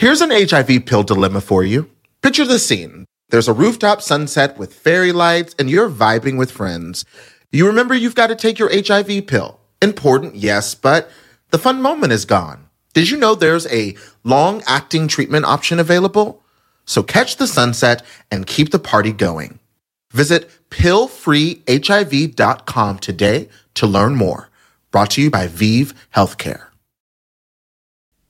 Here's an HIV pill dilemma for you. Picture the scene. There's a rooftop sunset with fairy lights, and you're vibing with friends. You remember you've got to take your HIV pill. Important, yes, but the fun moment is gone. Did you know there's a long acting treatment option available? So catch the sunset and keep the party going. Visit pillfreehiv.com today to learn more. Brought to you by ViiV Healthcare.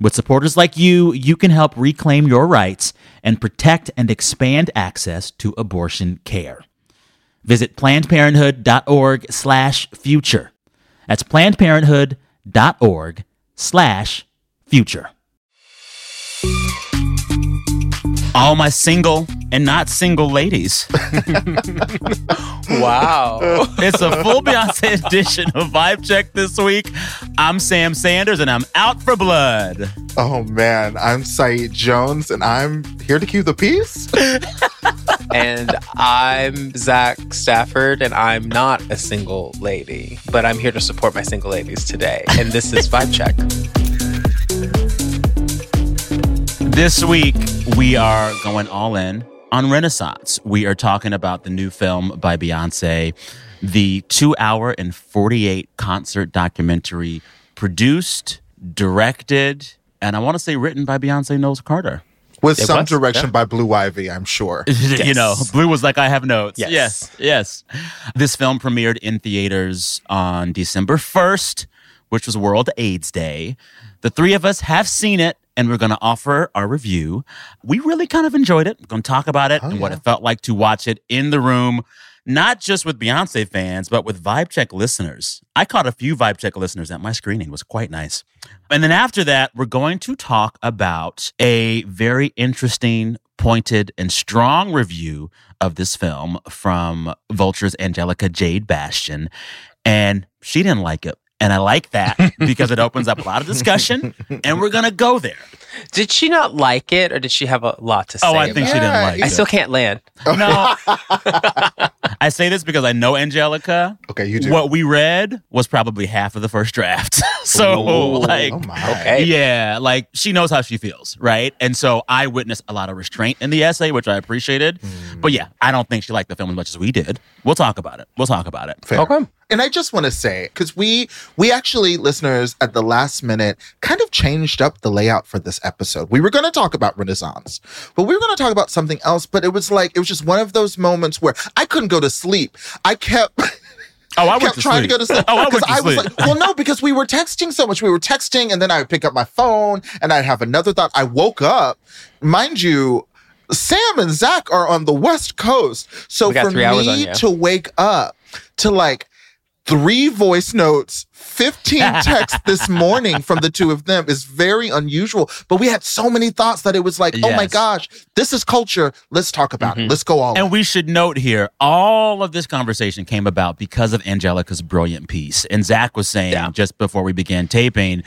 With supporters like you, you can help reclaim your rights and protect and expand access to abortion care. Visit plannedparenthood.org slash future. That's plannedparenthood.org slash future. All my single and not single ladies. Wow. It's a full Beyonce edition of Vibe Check this week. I'm Sam Sanders and I'm out for blood. Oh man, I'm Saeed Jones and I'm here to keep the peace. and I'm Zach Stafford, and I'm not a single lady, but I'm here to support my single ladies today. And this is Vibe Check. This week, we are going all in on Renaissance. We are talking about the new film by Beyonce, the two hour and 48 concert documentary produced, directed, and I want to say written by Beyonce Knowles Carter. With It some was, direction yeah. by Blue Ivy, I'm sure. you know, Blue was like, I have notes. Yes. yes, yes. This film premiered in theaters on December 1st, which was World AIDS Day. The three of us have seen it, and we're going to offer our review. We really kind of enjoyed it. We're going to talk about it Oh, and what it felt like to watch it in the room, not just with Beyonce fans, but with Vibe Check listeners. I caught a few Vibe Check listeners at my screening. It was quite nice. And then after that, we're going to talk about a very interesting, pointed, and strong review of this film from Vulture's Angelica Jade Bastien. And she didn't like it. And I like that because it opens up a lot of discussion, and we're going to go there. Did she not like it, or did she have a lot to say? Oh, I think it? she didn't Yeah, like I still can't land. No. I say this because I know Angelica. Okay, you do. What we read was probably half of the first draft. so, Ooh. like, oh my. Okay. yeah, like she knows how she feels, right? And so I witnessed a lot of restraint in the essay, which I appreciated. Mm. But yeah, I don't think she liked the film as much as we did. We'll talk about it. We'll talk about it. Fair. Okay. And I just want to say, because we we actually listeners at the last minute kind of changed up the layout for this episode. We were going to talk about Renaissance, but we were going to talk about something else. But it was like it was just one of those moments where I couldn't go to sleep. I kept. Oh, I kept to trying sleep. to go to sleep Oh, I went to I was sleep. like, well, no, because we were texting so much. We were texting, and then I would pick up my phone, and I'd have another thought. I woke up, mind you. Sam and Zach are on the West Coast, so for three hours on me to wake up to like three voice notes, 15 texts this morning from the two of them is very unusual. But we had so many thoughts that it was like, oh my gosh, this is culture. Let's talk about Mhm. it. Let's go all And in. we should note here, all of this conversation came about because of Angelica's brilliant piece. And Zach was saying Yeah. just before we began taping,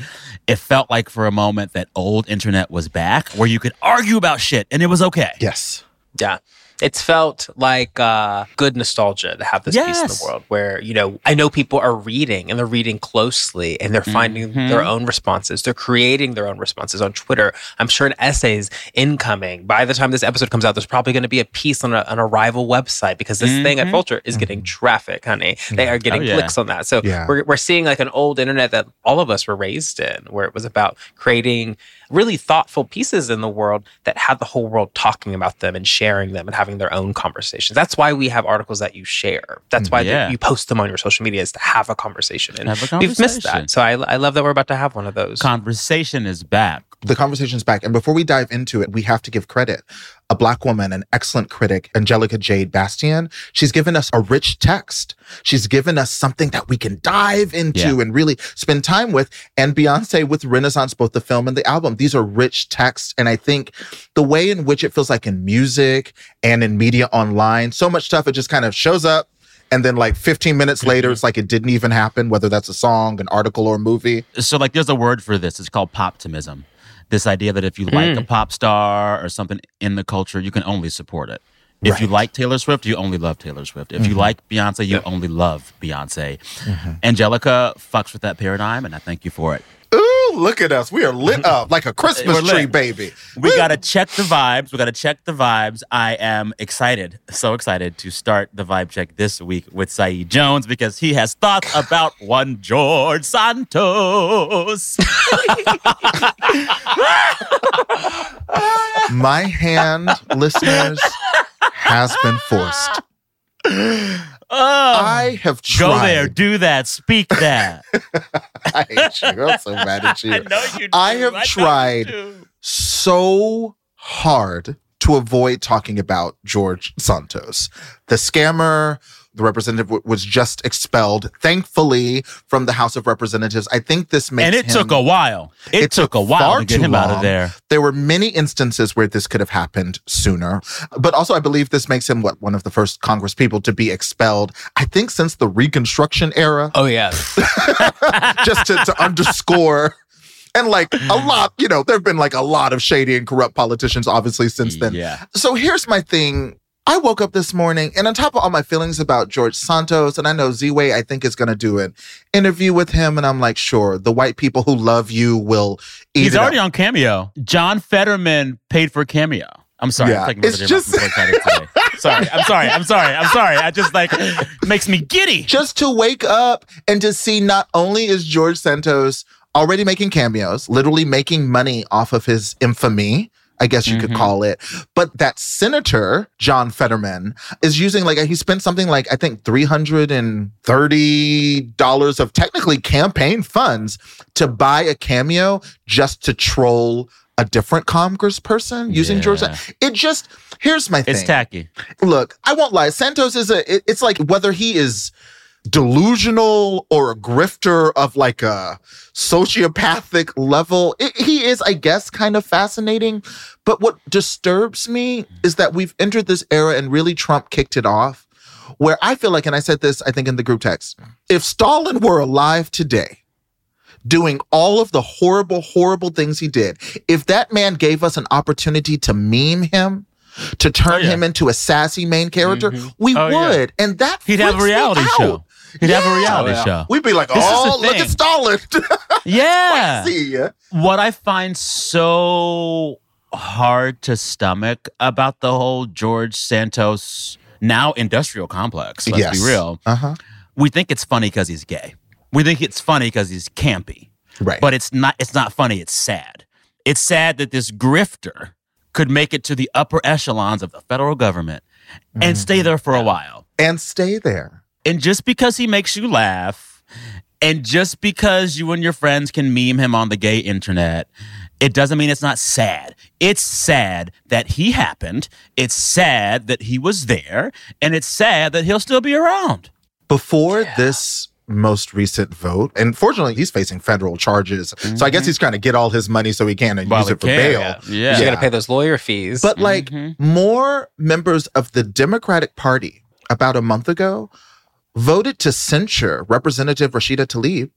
it felt like for a moment that old internet was back where you could argue about shit and it was okay. Yes. Yeah. It's felt like uh, good nostalgia to have this piece in the world where, you know, I know people are reading and they're reading closely and they're finding Mhm. their own responses. They're creating their own responses on Twitter. I'm sure in essays incoming. By the time this episode comes out, there's probably going to be a piece on a, on a rival website because this thing at Mhm. Vulture is getting traffic, honey. They are getting Oh, yeah. clicks on that. So Yeah. we're, we're seeing like an old internet that all of us were raised in, where it was about creating really thoughtful pieces in the world that had the whole world talking about them and sharing them and having having their own conversations. That's why we have articles that you share. That's why Yeah. you post them on your social media is to have a conversation. And Have a we've missed that. So I, I love that we're about to have one of those. Conversation is back. the conversation's back. And before we dive into it, we have to give credit. A black woman, an excellent critic, Angelica Jade Bastien, she's given us a rich text. She's given us something that we can dive into Yeah. and really spend time with. And Beyonce with Renaissance, both the film and the album, these are rich texts. And I think the way in which it feels like in music and in media online, so much stuff, it just kind of shows up. And then like 15 minutes mm-hmm. later, it's like it didn't even happen, whether that's a song, an article, or a movie. So, like, there's a word for this. It's called poptimism. This idea that if you like a mm. pop star or something in the culture, you can only support it. If you like Taylor Swift, you only love Taylor Swift. If you mm-hmm. like Beyonce, you only love Beyonce. Mm-hmm. Angelica fucks with that paradigm, and I thank you for it. Ooh, look at us. We are lit up like a Christmas tree, baby. We got to check the vibes. We got to check the vibes. I am excited, so excited to start the vibe check this week with Saeed Jones because he has thoughts about one George Santos. My hand, listeners, has been forced. Oh, I have tried. go there, do that, speak that. I hate you. I'm so mad at you. I know you. I have you tried so hard to avoid talking about George Santos. The scammer, the representative w- was just expelled, thankfully, from the House of Representatives. I think this makes And it him- took a while. It, It took, took a while to get him out of there. There were many instances where this could have happened sooner. But also, I believe this makes him what one of the first Congress people to be expelled. I think since the Reconstruction era, oh, yeah. just to, to underscore. And like a lot, you know, there have been like a lot of shady and corrupt politicians, obviously, since then. Yeah. So here's my thing. I woke up this morning, and on top of all my feelings about George Santos, and I know Z Way, I think, is going to do an interview with him. And I'm like, sure, the white people who love you will eat He's already up. on Cameo. John Fetterman paid for Cameo. I'm sorry. Yeah, I'm it's over the- I'm just- so excited today. sorry. I'm sorry. I'm sorry. I'm sorry. I just like makes me giddy. just to wake up and to see not only is George Santos already making cameos, literally making money off of his infamy, I guess you could Mhm. call it, but that Senator John Fetterman is using like he spent something like I think three hundred and thirty dollars of technically campaign funds to buy a cameo just to troll a different congressperson using George. Yeah. It just here's my thing It's tacky. look, I won't lie. Santos is a. it- It's like whether he is delusional or a grifter of like a sociopathic level. It, he is, I guess, kind of fascinating. But what disturbs me is that we've entered this era and really Trump kicked it off. Where I feel like, and I said this, I think in the group text, if Stalin were alive today, doing all of the horrible, horrible things he did, if that man gave us an opportunity to meme him, to turn Oh, yeah. him into a sassy main character, Mhm. we Oh, yeah. would. And that He'd have a reality show. He'd have a reality Oh, yeah. show. We'd be like, This is oh, look at Stalin. Yeah. What I find so hard to stomach about the whole George Santos now industrial complex, let's yes. be real. Uh-huh. We think it's funny because he's gay. We think it's funny because he's campy. Right. But it's not it's not funny, it's sad. It's sad that this grifter could make it to the upper echelons of the federal government and Mm-hmm. stay there for a while. and stay there. And just because he makes you laugh, and just because you and your friends can meme him on the gay internet, it doesn't mean it's not sad. It's sad that he happened. It's sad that he was there. And it's sad that he'll still be around. Before this most recent vote, and fortunately, he's facing federal charges. So I guess he's trying to get all his money so he can and While use it for can, bail. yeah. You Yeah. got to pay those lawyer fees. But like Mhm. more members of the Democratic Party about a month ago voted to censure Representative Rashida Tlaib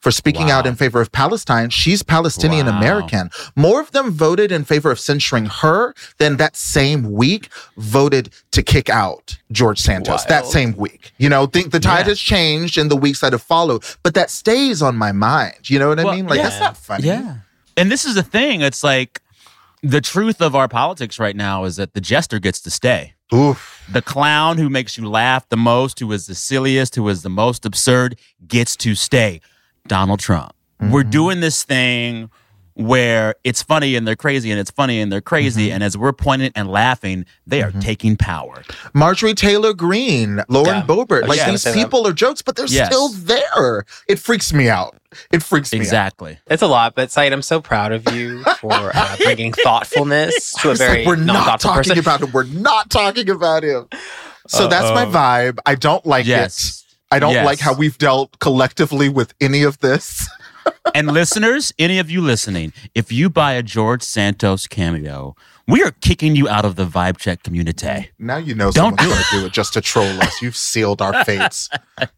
for speaking Wow. out in favor of Palestine. She's Palestinian Wow. American. More of them voted in favor of censuring her than that same week voted to kick out George Santos. That same week. You know, think the tide Yeah. has changed in the weeks that have followed, but that stays on my mind. You know what I mean? Like yeah. that's not funny. Yeah. And this is the thing. It's like the truth of our politics right now is that the jester gets to stay. Oof. The clown who makes you laugh the most, who is the silliest, who is the most absurd, gets to stay. Donald Trump. We're Mm-hmm. doing this thing where it's funny and they're crazy and it's funny and they're crazy. Mm-hmm. And as we're pointing and laughing, they are taking power. Marjorie Taylor Greene, Lauren Yeah. Boebert. Like was these say that. people are jokes, but they're Yes. still there. It freaks me out. It freaks me out. Exactly. It's a lot, but Saeed, I'm so proud of you for uh, bringing thoughtfulness to a It's like, very we're not talking person. about him. We're not talking about him. So that's my vibe. I don't like Yes. it. I don't Yes. like how we've dealt collectively with any of this. and listeners, any of you listening, if you buy a George Santos cameo, we are kicking you out of the Vibe Check community. Now you know Don't- someone's going to do it just to troll us. You've sealed our fates.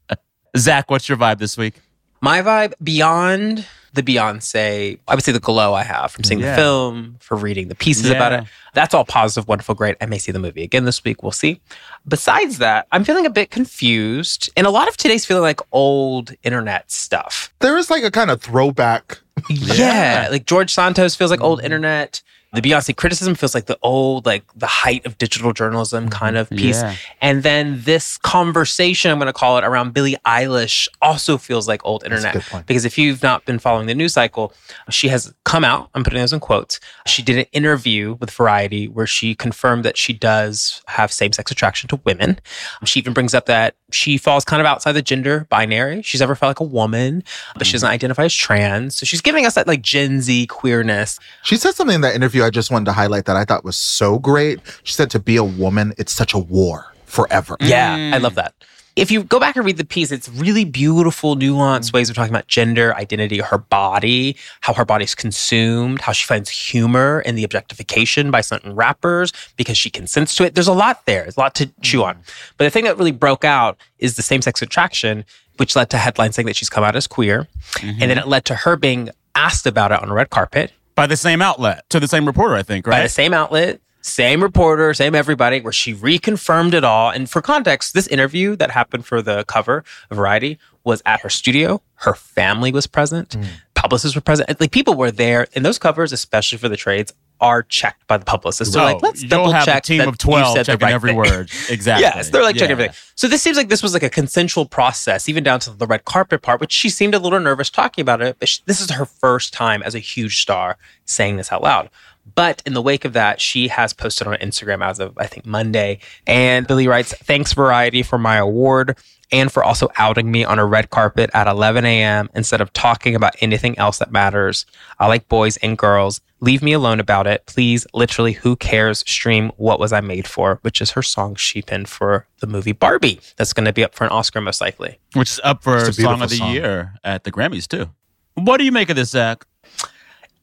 Zach, what's your vibe this week? My vibe beyond the Beyonce, I would say the glow I have from seeing Yeah. the film, for reading the pieces about it. That's all positive, wonderful, great. I may see the movie again this week. We'll see. Besides that, I'm feeling a bit confused. And a lot of today's feeling like old internet stuff. There is like a kind of throwback. Yeah. Like George Santos feels like Mm-hmm. old internet. The Beyonce criticism feels like the old, like the height of digital journalism kind of piece. Mm-hmm. Yeah. And then this conversation, I'm going to call it, around Billie Eilish also feels like old internet. Because if you've not been following the news cycle, she has come out, I'm putting those in quotes. She did an interview with Variety where she confirmed that she does have same sex attraction to women. She even brings up that she falls kind of outside the gender binary. She's ever felt like a woman, but she doesn't identify as trans. So she's giving us that like Gen Z queerness. She said something in that interview I just wanted to highlight that I thought was so great. She said to be a woman, it's such a war forever. Yeah, I mm. love that. If you go back and read the piece, it's really beautiful, nuanced mm. ways of talking about gender, identity, her body, how her body's consumed, how she finds humor in the objectification by certain rappers because she consents to it. There's a lot there. There's a lot to chew on. Mm. But the thing that really broke out is the same sex attraction, which led to headlines saying that she's come out as queer. Mm-hmm. And then it led to her being asked about it on a red carpet By the same outlet, to the same reporter, I think, right? by the same outlet, same reporter, same everybody, where she reconfirmed it all. And for context, this interview that happened for the cover of Variety was at her studio. Her family was present, mm. publicists were present. Like people were there. And those covers, especially for the trades, are checked by the publicists. They're So like, let's double check a team that of you 12 said checking right every thing. word. Exactly. Yes, they're like checking everything. So this seems like this was like a consensual process, even down to the red carpet part, which she seemed a little nervous talking about it. But she, this is her first time as a huge star saying this out loud. But in the wake of that, she has posted on Instagram as of I think Monday, and Billie writes, "Thanks Variety for my award." And for also outing me on a red carpet at 11 a.m. instead of talking about anything else that matters. I like boys and girls. Leave me alone about it. Please, literally, who cares? Stream What Was I Made For, which is her song she penned for the movie Barbie. That's going to be up for an Oscar, most likely. Which is up for Song of the song. Year at the Grammys, too. What do you make of this, Zach?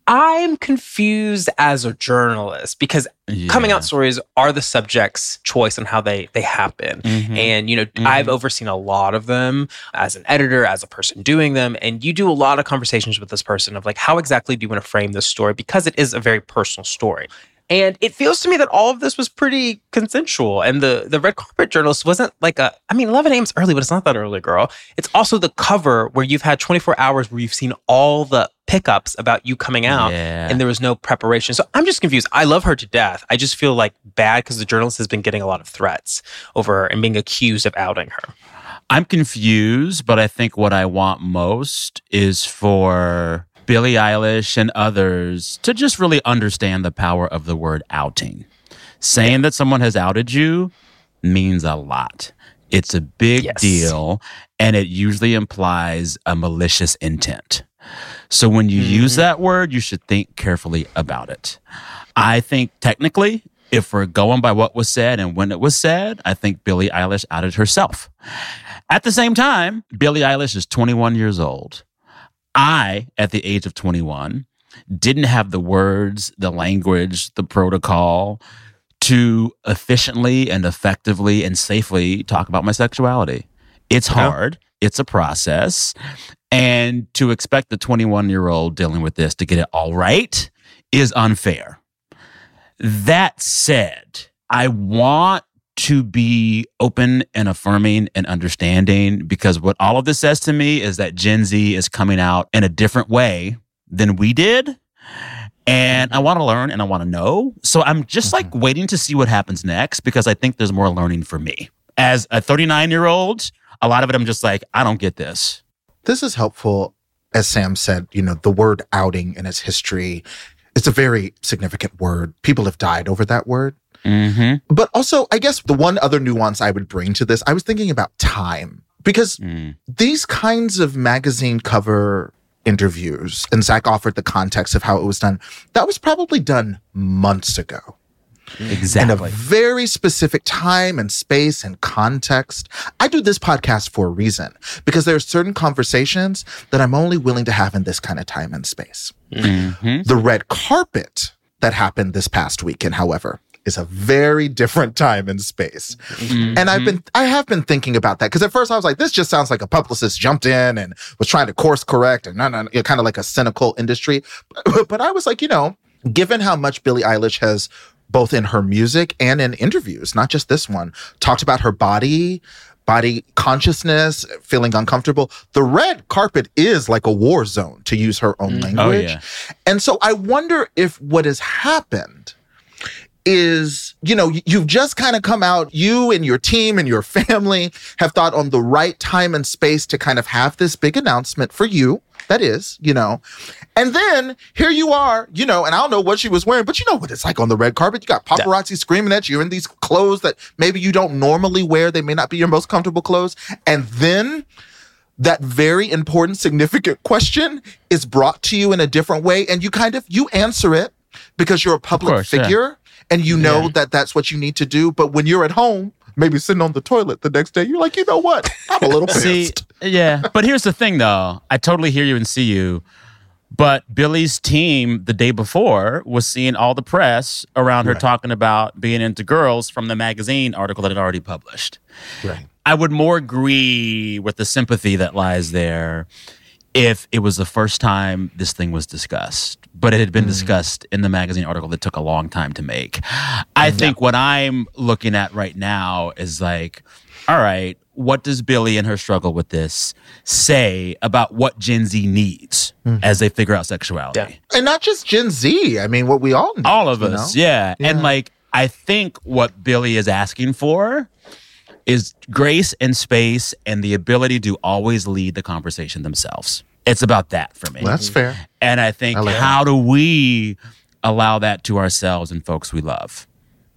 I'm confused as a journalist because coming out stories are the subject's choice on how they they happen. Mhm. And you know, I've overseen a lot of them as an editor, as a person doing them, and you do a lot of conversations with this person of like, how exactly do you want to frame this story because it is a very personal story. And it feels to me that all of this was pretty consensual. And the the red carpet journalist wasn't like a I mean, 11 a.m. is early, but it's not that early, girl. It's also the cover where you've had 24 hours where you've seen all the pickups about you coming out Yeah. and there was no preparation. So I'm just confused. I love her to death. I just feel like bad because the journalist has been getting a lot of threats over her and being accused of outing her. I'm confused, but I think what I want most is for Billie Eilish and others to just really understand the power of the word outing. Saying that someone has outed you means a lot. It's a big Yes. deal, and it usually implies a malicious intent. So when you use mm-hmm. that word, you should think carefully about it. I think technically, if we're going by what was said and when it was said, I think Billie Eilish outed herself. At the same time, Billie Eilish is 21 years old. I, at the age of 21, didn't have the words, the language, the protocol to efficiently and effectively and safely talk about my sexuality. It's hard, it's a process. And to expect the 21 year old dealing with this to get it all right is unfair. That said, I want to be open and affirming and understanding because what all of this says to me is that Gen Z is coming out in a different way than we did. And I want to learn and I want to know. So I'm just like mm-hmm. waiting to see what happens next because I think there's more learning for me. As a 39 year old, a lot of it I'm just like, I don't get this. This is helpful. as Sam said, you know, the word outing in its history, it's a very significant word. People have died over that word. Mm-hmm. But also, I guess the one other nuance I would bring to this, I was thinking about time because Mm. these kinds of magazine cover interviews, and Zach offered the context of how it was done, that was probably done months ago Exactly. in a very specific time and space and context. I do this podcast for a reason because there are certain conversations that I'm only willing to have in this kind of time and space. Mhm. The red carpet that happened this past weekend, however, is a very different time and space. Mm-hmm. And I've been I have been thinking about that because at first I was like, this just sounds like a publicist jumped in and was trying to course correct and kind of like a cynical industry. But I was like, you know, given how much Billie Eilish has both in her music and in interviews, not just this one, talked about her body, body consciousness, feeling uncomfortable. The red carpet is like a war zone, to use her own mm. language. Oh, yeah. And so I wonder if what has happened is, you know, you've just kind of come out, you and your team and your family have thought on the right time and space to kind of have this big announcement for you. That is, you know. And then here you are, you know, and I don't know what she was wearing, but you know what it's like on the red carpet. You got paparazzi screaming at you. You're in these clothes that maybe you don't normally wear. They may not be your most comfortable clothes. And then that very important significant question is brought to you in a different way and you kind of you answer it because you're a public course, yeah. And you know that that's what you need to do but when you're at home maybe sitting on the toilet the next day you're like you know what? I'm a little See, pissed. yeah, but here's the thing, though. I totally hear you and see you. But Billie's team the day before was seeing all the press around her talking about being into girls from the magazine article that had already published. right. I would more agree with the sympathy that lies there if it was the first time this thing was discussed, but it had been mm. discussed in the magazine article that took a long time to make. I think what I'm looking at right now is like, all right, what does Billie and her struggle with this say about what Gen Z needs mm. as they figure out sexuality? Yeah. and not just gen z i mean what we all need, all of us know? yeah. and like i think what billie is asking for is grace and space and the ability to always lead the conversation themselves. It's about that for me. Well, that's fair. And i think I like how do we allow that to ourselves and folks we love?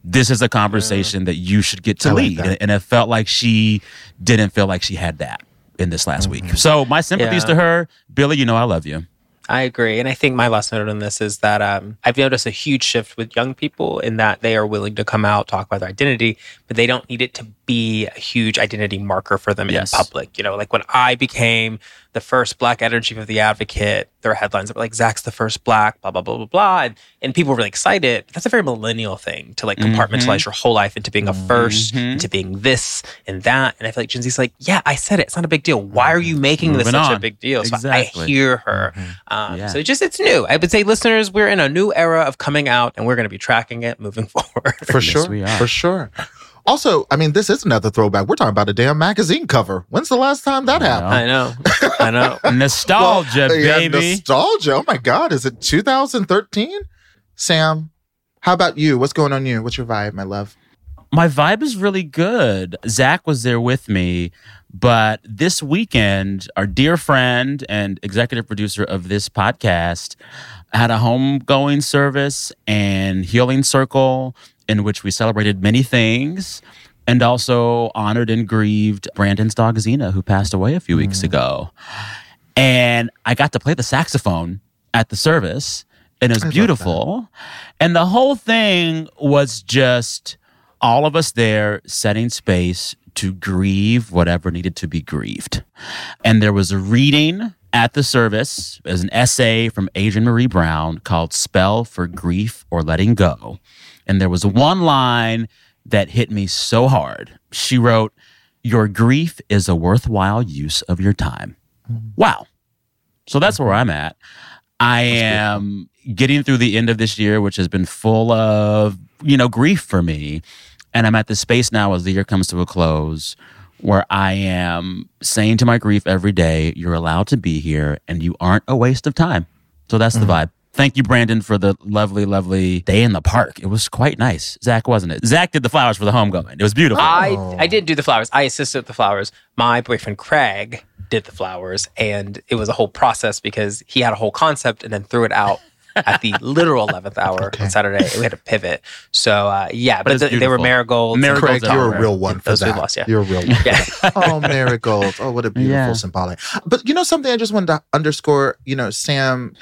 This is a conversation that you should get to I lead. that. and, and it felt like she didn't feel like she had that in this last Mm-hmm. week so my sympathies Yeah. to her. Billie you know i love you. I agree. And I think my last note on this is that um, I've noticed a huge shift with young people in that they are willing to come out, talk about their identity, but they don't need it to be a huge identity marker for them Yes. in public. You know, like when I became the first black editor in chief of The Advocate, there were headlines that were like, Zach's the first black, blah, blah, blah, blah, blah. And, and people were really excited. That's a very millennial thing to like mm-hmm. compartmentalize your whole life into being a 1st mm-hmm. into being this and that. And I feel like Gen Z's like, yeah, I said it. It's not a big deal. Why are you making this Moving such a big deal? So Exactly. I hear her. Mm-hmm. Um, Yeah. So it just it's new. I would say, listeners, we're in a new era of coming out, and we're going to be tracking it moving forward. for sure we are. for sure also i mean this is another throwback we're talking about a damn magazine cover when's the last time that happened I know, I know. nostalgia Well, yeah, baby nostalgia. Oh my God. Is it 2013? Sam, how about you? What's going on you? What's your vibe, my love? my vibe is really good. Zach was there with me, but this weekend, our dear friend and executive producer of this podcast had a homegoing service and healing circle in which we celebrated many things and also honored and grieved Brandon's dog Xena, who passed away a few weeks mm. ago. And I got to play the saxophone at the service, and it was love beautiful. And the whole thing was just all of us there setting space to grieve whatever needed to be grieved. And there was a reading at the service as an essay from Adrienne Maree Brown called Spell for Grief or Letting Go. And there was one line that hit me so hard. She wrote, Your grief is a worthwhile use of your time. Mm-hmm. Wow. So that's where I'm at. I am getting through the end of this year, which has been full of, you know, grief for me. And I'm at the space now as the year comes to a close where I am saying to my grief every day, you're allowed to be here and you aren't a waste of time. So that's the mm-hmm. vibe. Thank you, Brandon, for the lovely, lovely day in the park. It was quite nice. Zach, wasn't it? Zach did the flowers for the homecoming. It was beautiful. I I did do the flowers. I assisted with the flowers. My boyfriend Craig did the flowers, and it was a whole process because he had a whole concept and then threw it out. at the literal 11th hour Okay. on Saturday, we had to pivot. So, uh, yeah, but, it's th- they were beautiful. marigolds. Marigolds Craig, you're a real one for Those we that. lost, yeah. You're a real one. Yeah. oh, marigolds. Oh, what a beautiful Yeah. symbolic. But you know something I just wanted to underscore, you know, Sam,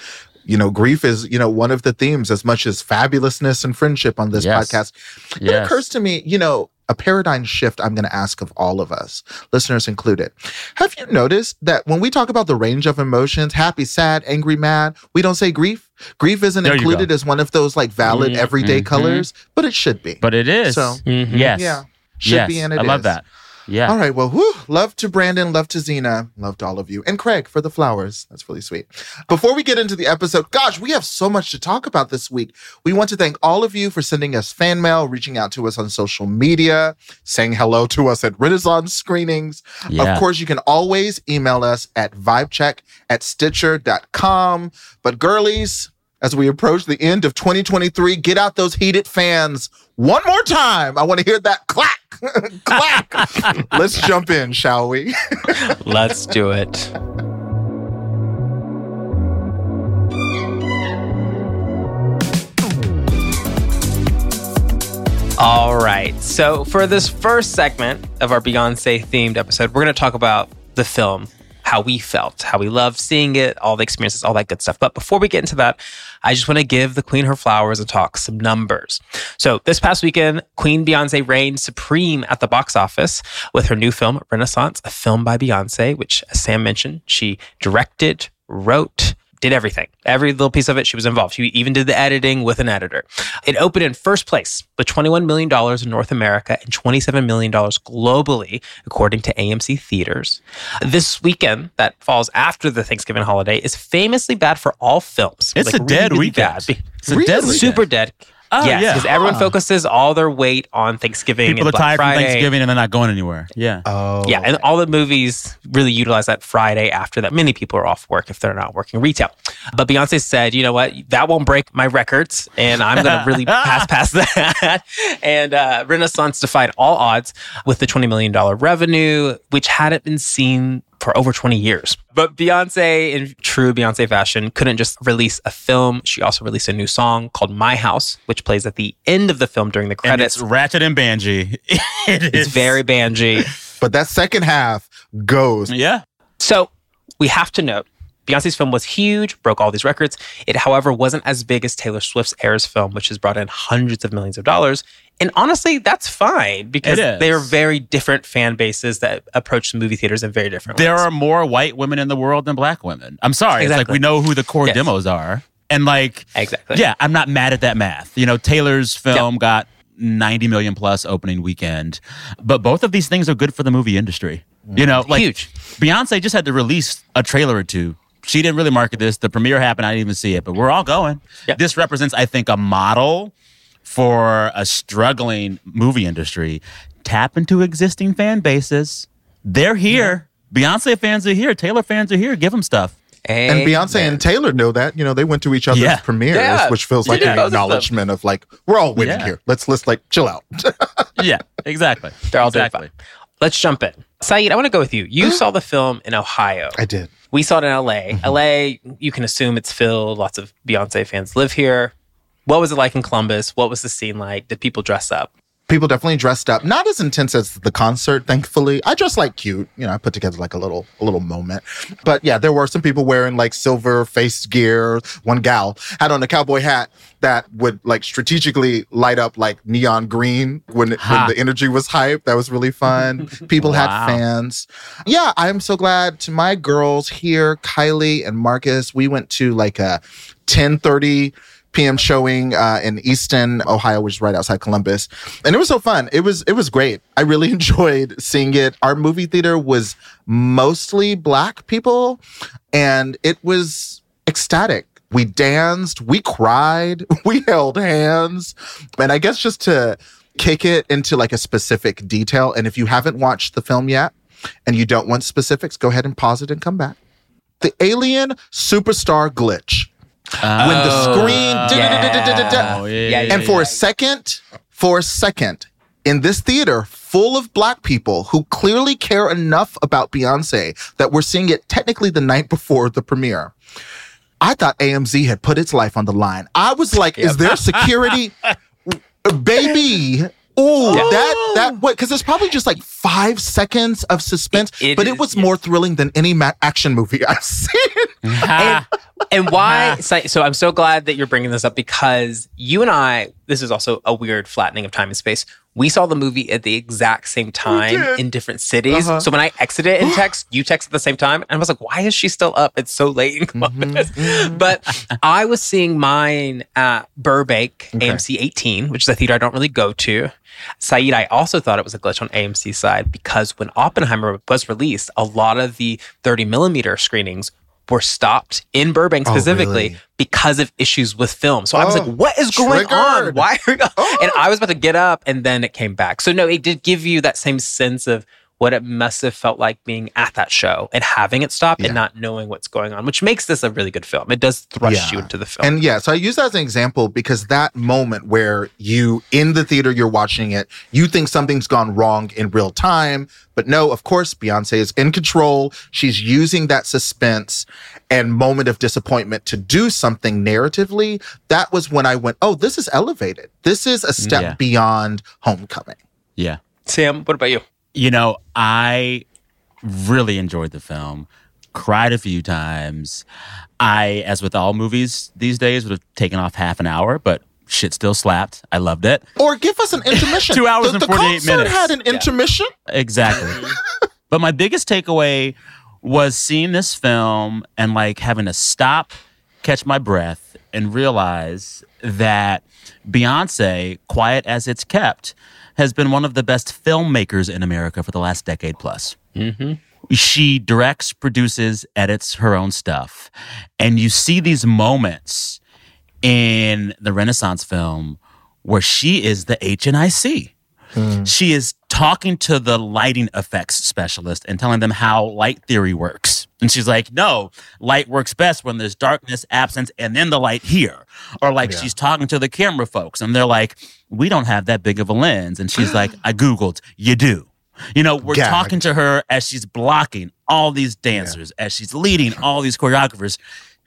you know, grief is, you know, one of the themes as much as fabulousness and friendship on this Yes. podcast. It Yes. occurs to me, you know, a paradigm shift I'm going to ask of all of us, listeners included. Have you noticed that when we talk about the range of emotions, happy, sad, angry, mad, we don't say grief? Grief isn't There included as one of those like valid Mhm, everyday mhm. colors, but it should be. But it is. So, Mhm. yes. yeah, should yes. be and it I love is. that. Yeah. All right. Well, whew, love to Brandon, love to Zena, love to all of you, and Craig for the flowers. That's really sweet. Before we get into the episode, gosh, we have so much to talk about this week. We want to thank all of you for sending us fan mail, reaching out to us on social media, saying hello to us at Renaissance screenings. Yeah. Of course, you can always email us at vibecheck at stitcher.com. But girlies, as we approach the end of 2023, get out those heated fans one more time. I want to hear that clack, clack. Let's jump in, shall we? Let's do it. All right. So, for this first segment of our Beyonce themed episode, we're going to talk about the film, how we felt, how we loved seeing it, all the experiences, all that good stuff. But before we get into that, I just want to give the Queen her flowers and talk some numbers. So, this past weekend, Queen Beyonce reigned supreme at the box office with her new film, Renaissance, a film by Beyonce, which, as Sam mentioned, she directed, wrote, did everything. Every little piece of it, she was involved. She even did the editing with an editor. It opened in first place with $21 million in North America and $27 million globally, according to AMC Theaters. This weekend, that falls after the Thanksgiving holiday, is famously bad for all films. It's Like, a dead really weekend. bad. It's a dead Really? weekend. Super dead. Oh, yes, yeah. because everyone Huh. focuses all their weight on Thanksgiving People are and Black tired Friday. from Thanksgiving and they're not going anywhere. Yeah. Oh, Yeah, and all the movies really utilize that Friday after that. Many people are off work if they're not working retail. But Beyonce said, you know what, that won't break my records, and I'm going to really pass past that. and uh, Renaissance defied all odds with the $20 million revenue, which hadn't been seen for over 20 years. But Beyonce, in true Beyonce fashion, couldn't just release a film. She also released a new song called My House, which plays at the end of the film during the And credits. it's Ratchet and Banji. it is it's very banji. But that second half goes. Yeah. So we have to note Beyonce's film was huge, broke all these records. It, however, wasn't as big as Taylor Swift's Eras film, which has brought in hundreds of millions of dollars. And honestly, that's fine because they are very different fan bases that approach the movie theaters in very different There ways. There are more white women in the world than black women. I'm sorry. It's like Exactly. we know who the core Yes. demos are. And like, exactly. yeah, I'm not mad at that math. You know, Taylor's film got 90 million plus opening weekend, but both of these things are good for the movie industry. You mm. know, like Huge. Beyonce just had to release a trailer or two. She didn't really market this. The premiere happened. I didn't even see it, but we're all going. Yeah. This represents, I think, a model for a struggling movie industry. Tap into existing fan bases. They're here. Beyonce fans are here. Taylor fans are here. Give them stuff. And Beyonce and Taylor know that. You know, they went to each other's Yeah. premieres, Yeah. which feels like did an both of acknowledgement of like, we're all winning Yeah. here. Let's let's like chill out. yeah, exactly. They're all doing fine. Let's jump in. Saeed, I want to go with you. You saw the film in Ohio. I did. We saw it in LA. Mm-hmm. LA, you can assume it's filled. Lots of Beyonce fans live here. What was it like in Columbus? What was the scene like? Did people dress up? People definitely dressed up, not as intense as the concert, thankfully. I dressed like cute. You know, I put together like a little a little moment. But yeah, there were some people wearing like silver face gear. One gal had on a cowboy hat that would like strategically light up like neon green when, it, when the energy was hype. That was really fun. People Wow. had fans. Yeah, I'm so glad to my girls here, Kylie and Marcus. We went to like a 1030 p.m. showing uh, in Easton, Ohio, which is right outside Columbus, and it was so fun. It was it was great. I really enjoyed seeing it. Our movie theater was mostly black people, and it was ecstatic. We danced, we cried, we held hands, and I guess just to kick it into like a specific detail. And if you haven't watched the film yet, and you don't want specifics, go ahead and pause it and come back. The alien superstar glitch when the oh. screen yeah. Oh, Yeah, and for a second for a second in this theater full of black people who clearly care enough about Beyonce that we're seeing it technically the night before the premiere. I thought AMC had put its life on the line. I was like, is there security? Baby. Oh, that that oh. what? Because it's probably just like five seconds of suspense, It- it but it is, was yeah. more thrilling than any ma- action movie I've seen. and, and why so, so i'm so glad that you're bringing this up because you and i this is also a weird flattening of time and space we saw the movie at the exact same time in different cities. Uh-huh. so when i exited in text you text at the same time and i was like why is she still up? It's so late in Columbus. But i was seeing mine at burbank amc 18 which is a theater i don't really go to. Saeed, I also thought it was a glitch on AMC's side because when Oppenheimer was released, a lot of the 30 millimeter screenings were stopped in Burbank Oh, specifically really? because of issues with film. So I was Oh, like, what is going on? Why are you? Oh. And I was about to get up and then it came back. So no, it did give you that same sense of what it must have felt like being at that show and having it stop Yeah. and not knowing what's going on, which makes this a really good film. It does thrust Yeah. you into the film. And yeah, so I use that as an example because that moment where you in the theater, you're watching it, you think something's gone wrong in real time. But no, of course, Beyonce is in control. She's using that suspense and moment of disappointment to do something narratively. That was when I went, oh, this is elevated. This is a step Yeah. beyond homecoming. Yeah. Sam, what about you? You know, I really enjoyed the film, cried a few times. I, as with all movies these days, would have taken off half an hour, but shit still slapped. I loved it. Or give us an intermission. Two hours the, and the 48 concert minutes. had an intermission. Exactly. but my biggest takeaway was seeing this film and like having to stop, catch my breath, and realize that Beyonce, quiet as it's kept, has been one of the best filmmakers in America for the last decade plus. Mm-hmm. She directs, produces, edits her own stuff. And you see these moments in the Renaissance film where she is the HNIC. Mm. She is talking to the lighting effects specialist and telling them how light theory works. And she's like, no, light works best when there's darkness, absence, and then the light here. Or like she's talking to the camera folks and they're like, we don't have that big of a lens. And she's like, I Googled, you do. You know, we're Gag. talking to her as she's blocking all these dancers, as she's leading all these choreographers.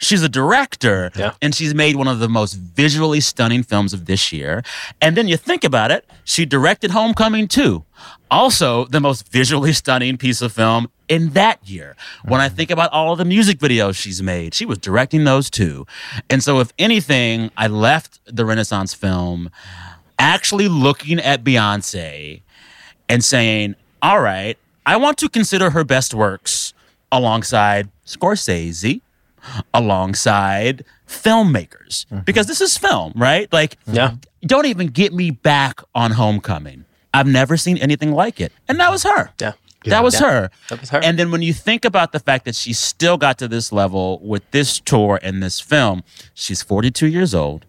She's a director, Yeah. and she's made one of the most visually stunning films of this year. And then you think about it, she directed Homecoming too. Also, the most visually stunning piece of film in that year. When I mm-hmm. think about all of the music videos she's made, she was directing those too. And so, if anything, I left the Renaissance film actually looking at Beyonce and saying, all right, I want to consider her best works alongside Scorsese, alongside filmmakers, mm-hmm. because this is film, right? Like, Yeah. don't even get me back on Homecoming. I've never seen anything like it. And that was her. Yeah. That was Yeah. her. That was her. And then when you think about the fact that she still got to this level with this tour and this film, she's 42 years old.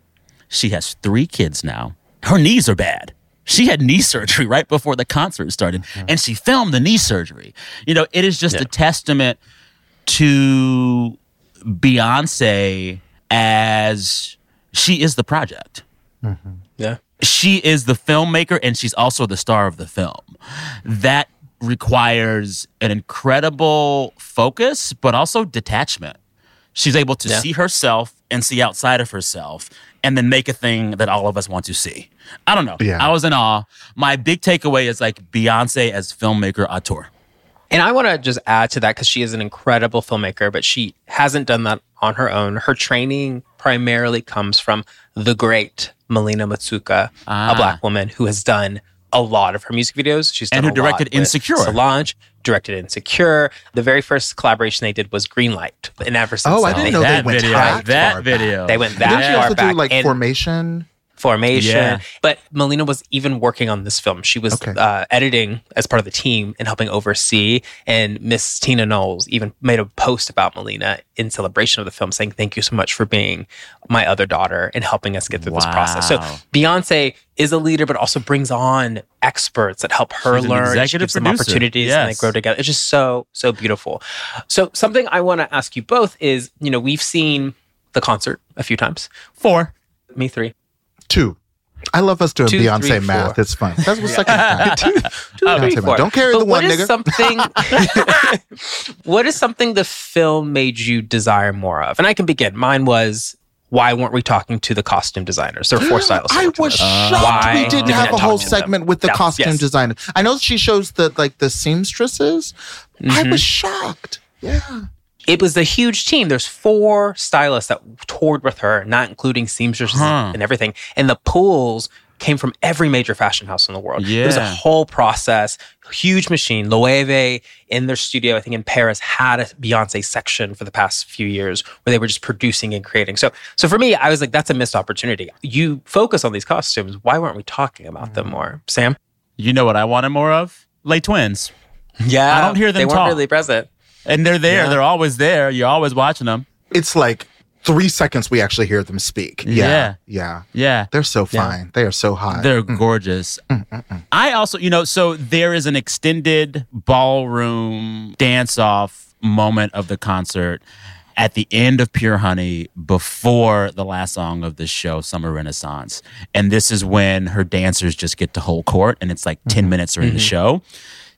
She has three kids now. Her knees are bad. She had knee surgery right before the concert started, mm-hmm. and she filmed the knee surgery. You know, it is just a testament to Beyonce as she is the project mm-hmm. Yeah. she is the filmmaker and she's also the star of the film. That requires an incredible focus, but also detachment. She's able to Yeah. see herself and see outside of herself and then make a thing that all of us want to see. I don't know. Yeah. I was in awe. My big takeaway is like Beyonce as filmmaker auteur. And I want to just add to that because she is an incredible filmmaker, but she hasn't done that on her own. Her training primarily comes from the great Melina Matsoukas, Ah. a black woman who has done a lot of her music videos. She's done And who a directed with Insecure. Solange directed Insecure. The very first collaboration they did was Greenlight, and ever since Oh, I didn't they- know they that went video. that that far video. They went that Didn't she also back. do like And- formation? Formation. Yeah. But Melina was even working on this film. She was Okay. uh, editing as part of the team and helping oversee. And Miss Tina Knowles even made a post about Melina in celebration of the film, saying, "Thank you so much for being my other daughter and helping us get through this process." So Beyonce is a leader, but also brings on experts that help her She's learn. She executive gives them producer. opportunities and they grow together. It's just so so beautiful. So something I want to ask you both is, you know, we've seen the concert a few times. Four. Me three. Two. I love us doing Two, Beyonce three, math. It's fun. That's the second time. Two, Beyonce three, math. four. Don't carry But the one, what is nigga. something? what is something the film made you desire more of? And I can begin. Mine was. Why weren't we talking to the costume designers? There were four stylists. I that worked on was shocked Why we didn't did have a whole them? segment with the Yeah, costume yes. designer. I know she shows the like the seamstresses. I Mm-hmm. was shocked. Yeah. It was a huge team. There's four stylists that toured with her, not including seamstresses Huh. and everything. And the pools came from every major fashion house in the world. Yeah. It was a whole process, huge machine. Loewe in their studio, I think in Paris, had a Beyonce section for the past few years where they were just producing and creating. So, so for me, I was like, that's a missed opportunity. You focus on these costumes. Why weren't we talking about them mm. more, Sam? You know what I wanted more of? Les Twins. Yeah, I don't hear them They weren't talk. really present. And they're there. Yeah. They're always there. You're always watching them. It's like three seconds we actually hear them speak. Yeah. Yeah. Yeah. Yeah. They're so fine. They are so hot. They're gorgeous. Mm, mm, mm. I also, you know, so there is an extended ballroom dance off moment of the concert at the end of Pure Honey before the last song of the show, Summer Renaissance. And this is when her dancers just get to whole court and it's like 10 mm-hmm. minutes during the mm-hmm. show.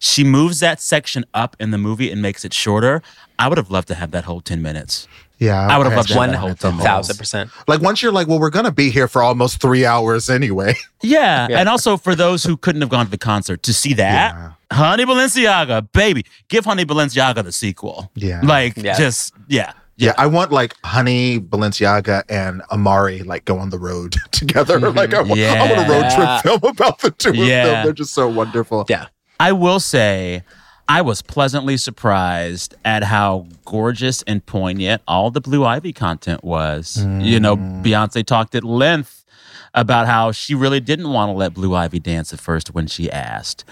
She moves that section up in the movie and makes it shorter. I would have loved to have that whole 10 minutes. yeah. I would have loved to have One that whole 10 minutes. thousand percent. Like once you're like, well, we're gonna be here for almost three hours anyway. Yeah. Yeah. And also for those who couldn't have gone to the concert to see that, Yeah. Honey Balenciaga, baby, give Honey Balenciaga the sequel. Yeah. Like, Yeah. just, yeah. Yeah, I want like Honey, Balenciaga, and Amari like go on the road together. Like I want, I want a road trip film about the two of them. They're just so wonderful. Yeah. I will say, I was pleasantly surprised at how gorgeous and poignant all the Blue Ivy content was. You know, mm. Beyonce talked at length about how she really didn't want to let Blue Ivy dance at first when she asked.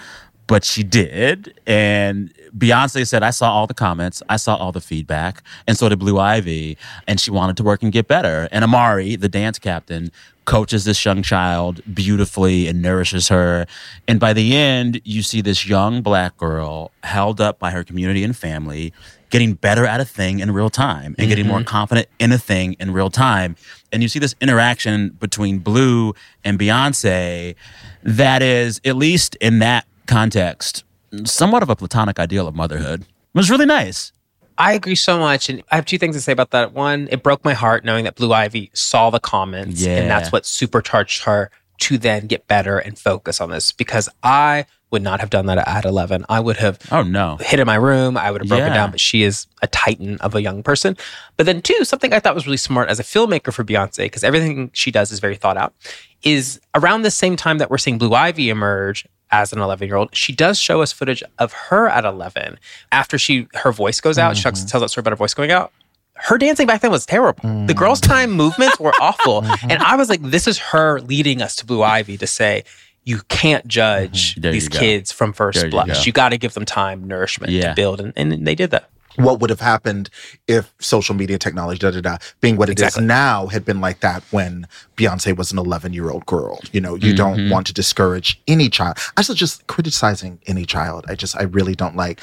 But she did. And Beyonce said, I saw all the comments, I saw all the feedback, and so did Blue Ivy. And she wanted to work and get better. And Amari, the dance captain, coaches this young child beautifully and nourishes her. And by the end, you see this young black girl held up by her community and family, getting better at a thing in real time and getting more mm-hmm. confident in a thing in real time. And you see this interaction between Blue and Beyonce that is, at least in that context, somewhat of a platonic ideal of motherhood. It was really nice. I agree so much. And I have two things to say about that. One, it broke my heart knowing that Blue Ivy saw the comments Yeah. and that's what supercharged her to then get better and focus on this because I would not have done that at 11. I would have Oh, no. hid in my room. I would have broken Yeah. down, but she is a titan of a young person. But then, two, something I thought was really smart as a filmmaker for Beyonce, because everything she does is very thought out, is around the same time that we're seeing Blue Ivy emerge as an 11 year old, she does show us footage of her at 11 after she her voice goes out. She talks- mm-hmm. tells that story about her voice going out. Her dancing back then was terrible. The girls' mm. time movements were awful. Mm-hmm. And I was like, this is her leading us to Blue Ivy to say, you can't judge mm-hmm. There these kids from first There you blush. go. You, got to give them time, nourishment Yeah. to build. And, and they did that. What would have happened if social media technology, da da da, being what it is Exactly. now, had been like that when Beyonce was an 11 year old girl? You know, you don't want to discourage any child. I was just criticizing any child. I just, I really don't like.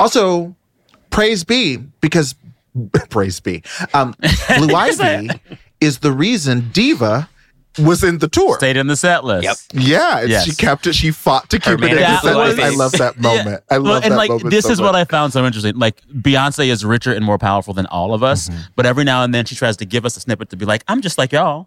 Also, praise be because praise be. Um, Blue Ivy is the reason Diva was in the tour. Stayed in the set list. Yep. Yeah, Yes. she kept it. She fought to keep it in. manager the That set was- list. I love that moment. I love Well, and that like moment. this so is what. I found so interesting. Like Beyonce is richer and more powerful than all of us, Mm-hmm. but every now and then she tries to give us a snippet to be like, "I'm just like y'all."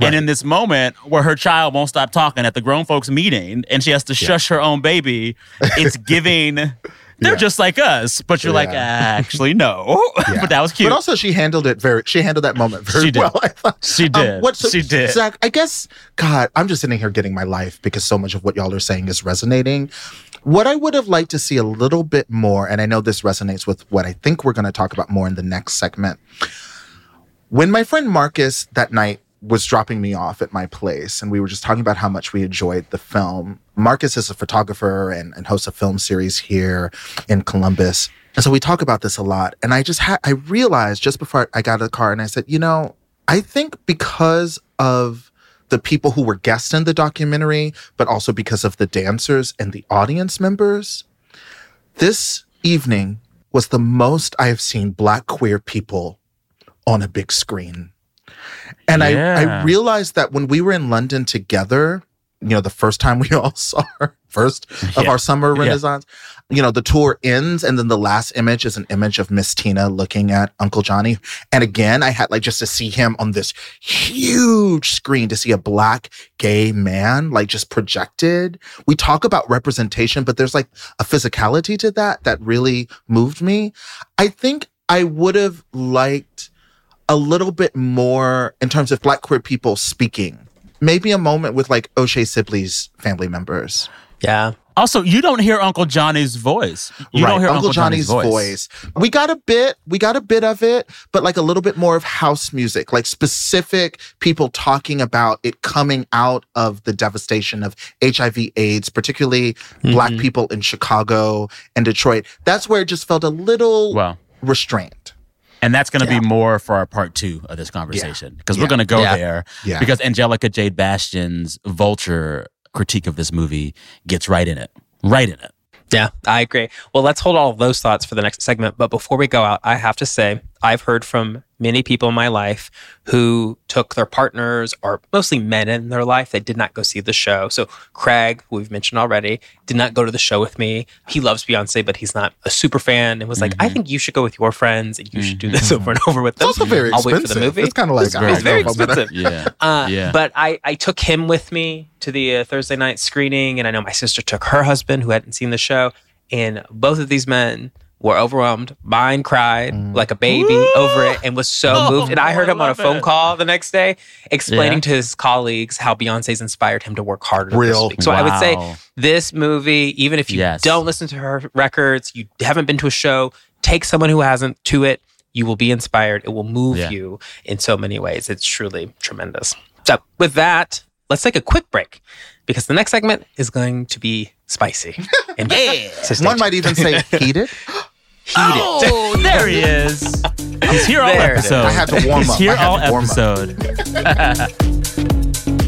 And in this moment where her child won't stop talking at the grown folks meeting, and she has to shush her own baby, it's giving. They're Yeah. just like us, but you're like, uh, actually, no. Yeah. but that was cute. But also, she handled it very. She handled that moment very She did. well. I thought. She um, did. what- so, She did. Zach, I guess. God, I'm just sitting here getting my life because so much of what y'all are saying is resonating. What I would have liked to see a little bit more, and I know this resonates with what I think we're going to talk about more in the next segment. When my friend Marcus that night was dropping me off at my place, and we were just talking about how much we enjoyed the film. Marcus is a photographer and, and hosts a film series here in Columbus. And so we talk about this a lot. And I just had, I realized just before I got out of the car and I said, you know, I think because of the people who were guests in the documentary, but also because of the dancers and the audience members, this evening was the most I have seen Black queer people on a big screen. And I, Yeah. I realized that when we were in London together, you know, the first time we all saw her, first of Yeah. our summer Yeah. renaissance, you know, the tour ends and then the last image is an image of Miss Tina looking at Uncle Johnny. And again, I had like just to see him on this huge screen, to see a black gay man like just projected. We talk about representation, but there's like a physicality to that that really moved me. I think I would have liked a little bit more in terms of black queer people speaking. Maybe a moment with like O'Shea Sibley's family members. Yeah. Also, you don't hear Uncle Johnny's voice. You don't hear Uncle, Johnny's, voice. We got a bit, we got a bit of it, but like a little bit more of house music, like specific people talking about it coming out of the devastation of HIV AIDS, particularly black Mhm. people in Chicago and Detroit. That's where it just felt a little Well, restrained. And that's going to Yeah. be more for our part two of this conversation because we're going to go Yeah. there Yeah. because Angelica Jade Bastien's Vulture critique of this movie gets right in it. Right in it. Yeah, I agree. Well, let's hold all of those thoughts for the next segment. But before we go out, I have to say, I've heard from many people in my life who took their partners or mostly men in their life that did not go see the show. So, Craig, who we've mentioned already, did not go to the show with me. He loves Beyonce, but he's not a super fan and was like, I think you should go with your friends and you should do this over and over with It's them. also very I'll expensive. wait for the movie. It's kind of like It's I very- It's very know if I'm gonna- expensive. Yeah. Uh, Yeah. But I, I took him with me to the uh, Thursday night screening, and I know my sister took her husband who hadn't seen the show, and both of these men were overwhelmed. Mine cried Mm. like a baby over it and was so Oh, moved. And I heard I him on a phone it. call the next day explaining Yeah. to his colleagues how Beyonce's inspired him to work harder Real. this week. So I would say this movie, even if you Yes. don't listen to her records, you haven't been to a show, take someone who hasn't to it. You will be inspired. It will move Yeah. you in so many ways. It's truly tremendous. So, with that, let's take a quick break because the next segment is going to be spicy. And yeah, so stay One might even say heated. Oh, there he is. He's here all There episode. I had to warm He's up. here all to warm up. episode.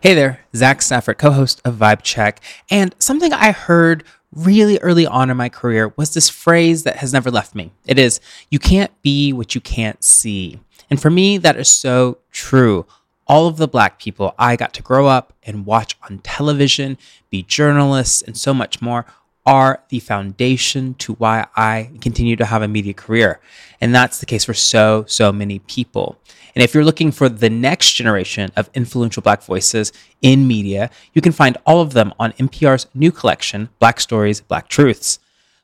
Hey there, Zach Stafford, co host of Vibe Check. And something I heard really early on in my career was this phrase that has never left me. It is, you can't be what you can't see. And for me, that is so true. All of the black people I got to grow up and watch on television, be journalists, and so much more are the foundation to why I continue to have a media career. And that's the case for so, so many people. And if you're looking for the next generation of influential Black voices in media, you can find all of them on NPR's new collection, Black Stories, Black Truths.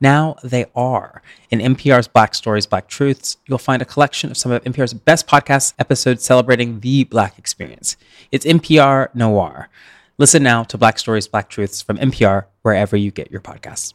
Now they are. In NPR's Black Stories, Black Truths, you'll find a collection of some of NPR's best podcast episodes celebrating the Black experience. It's NPR Noir. Listen now to Black Stories, Black Truths from NPR wherever you get your podcasts.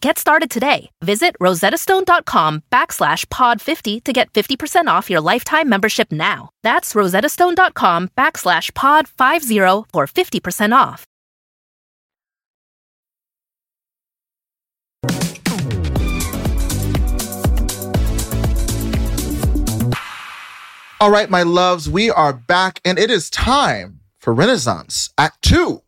Get started today. Visit rosettastone.com backslash pod50 to get 50% off your lifetime membership now. That's rosettastone.com backslash pod50 for 50% off. All right, my loves, we are back and it is time for Renaissance Act Two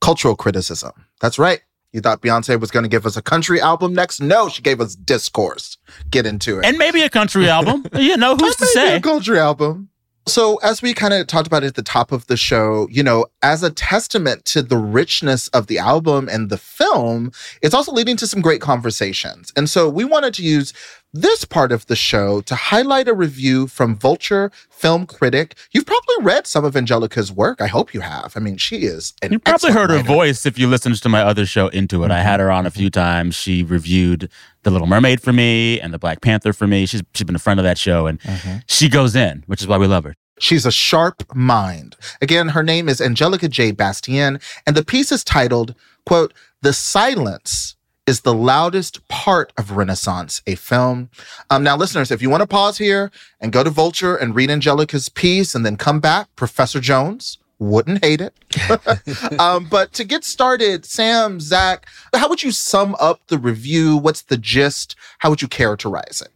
Cultural Criticism. That's right. You thought Beyonce was going to give us a country album next? No, she gave us discourse. Get into it. and maybe a country album. You know, who's to Maybe say? a country album. So, as we kind of talked about at the top of the show, you know, as a testament to the richness of the album and the film, it's also leading to some great conversations. And so, we wanted to use this part of the show to highlight a review from Vulture film critic. You've probably read some of Angelica's work. I hope you have. I mean, she is an You probably heard her voice if you listened to my other show, Into It. I had her on a few times. She reviewed The Little Mermaid for me and The Black Panther for me. She's she's been a friend of that show, and mm-hmm. she goes in, which is why we love her. She's a sharp mind. Again, her name is Angelica J. Bastien, and the piece is titled, quote, The Silence is the loudest part of Renaissance, a film. Um, now, listeners, if you want to pause here and go to Vulture and read Angelica's piece and then come back, Professor Jones wouldn't hate it. um, but to get started, Sam, Zach, how would you sum up the review? What's the gist? How would you characterize it?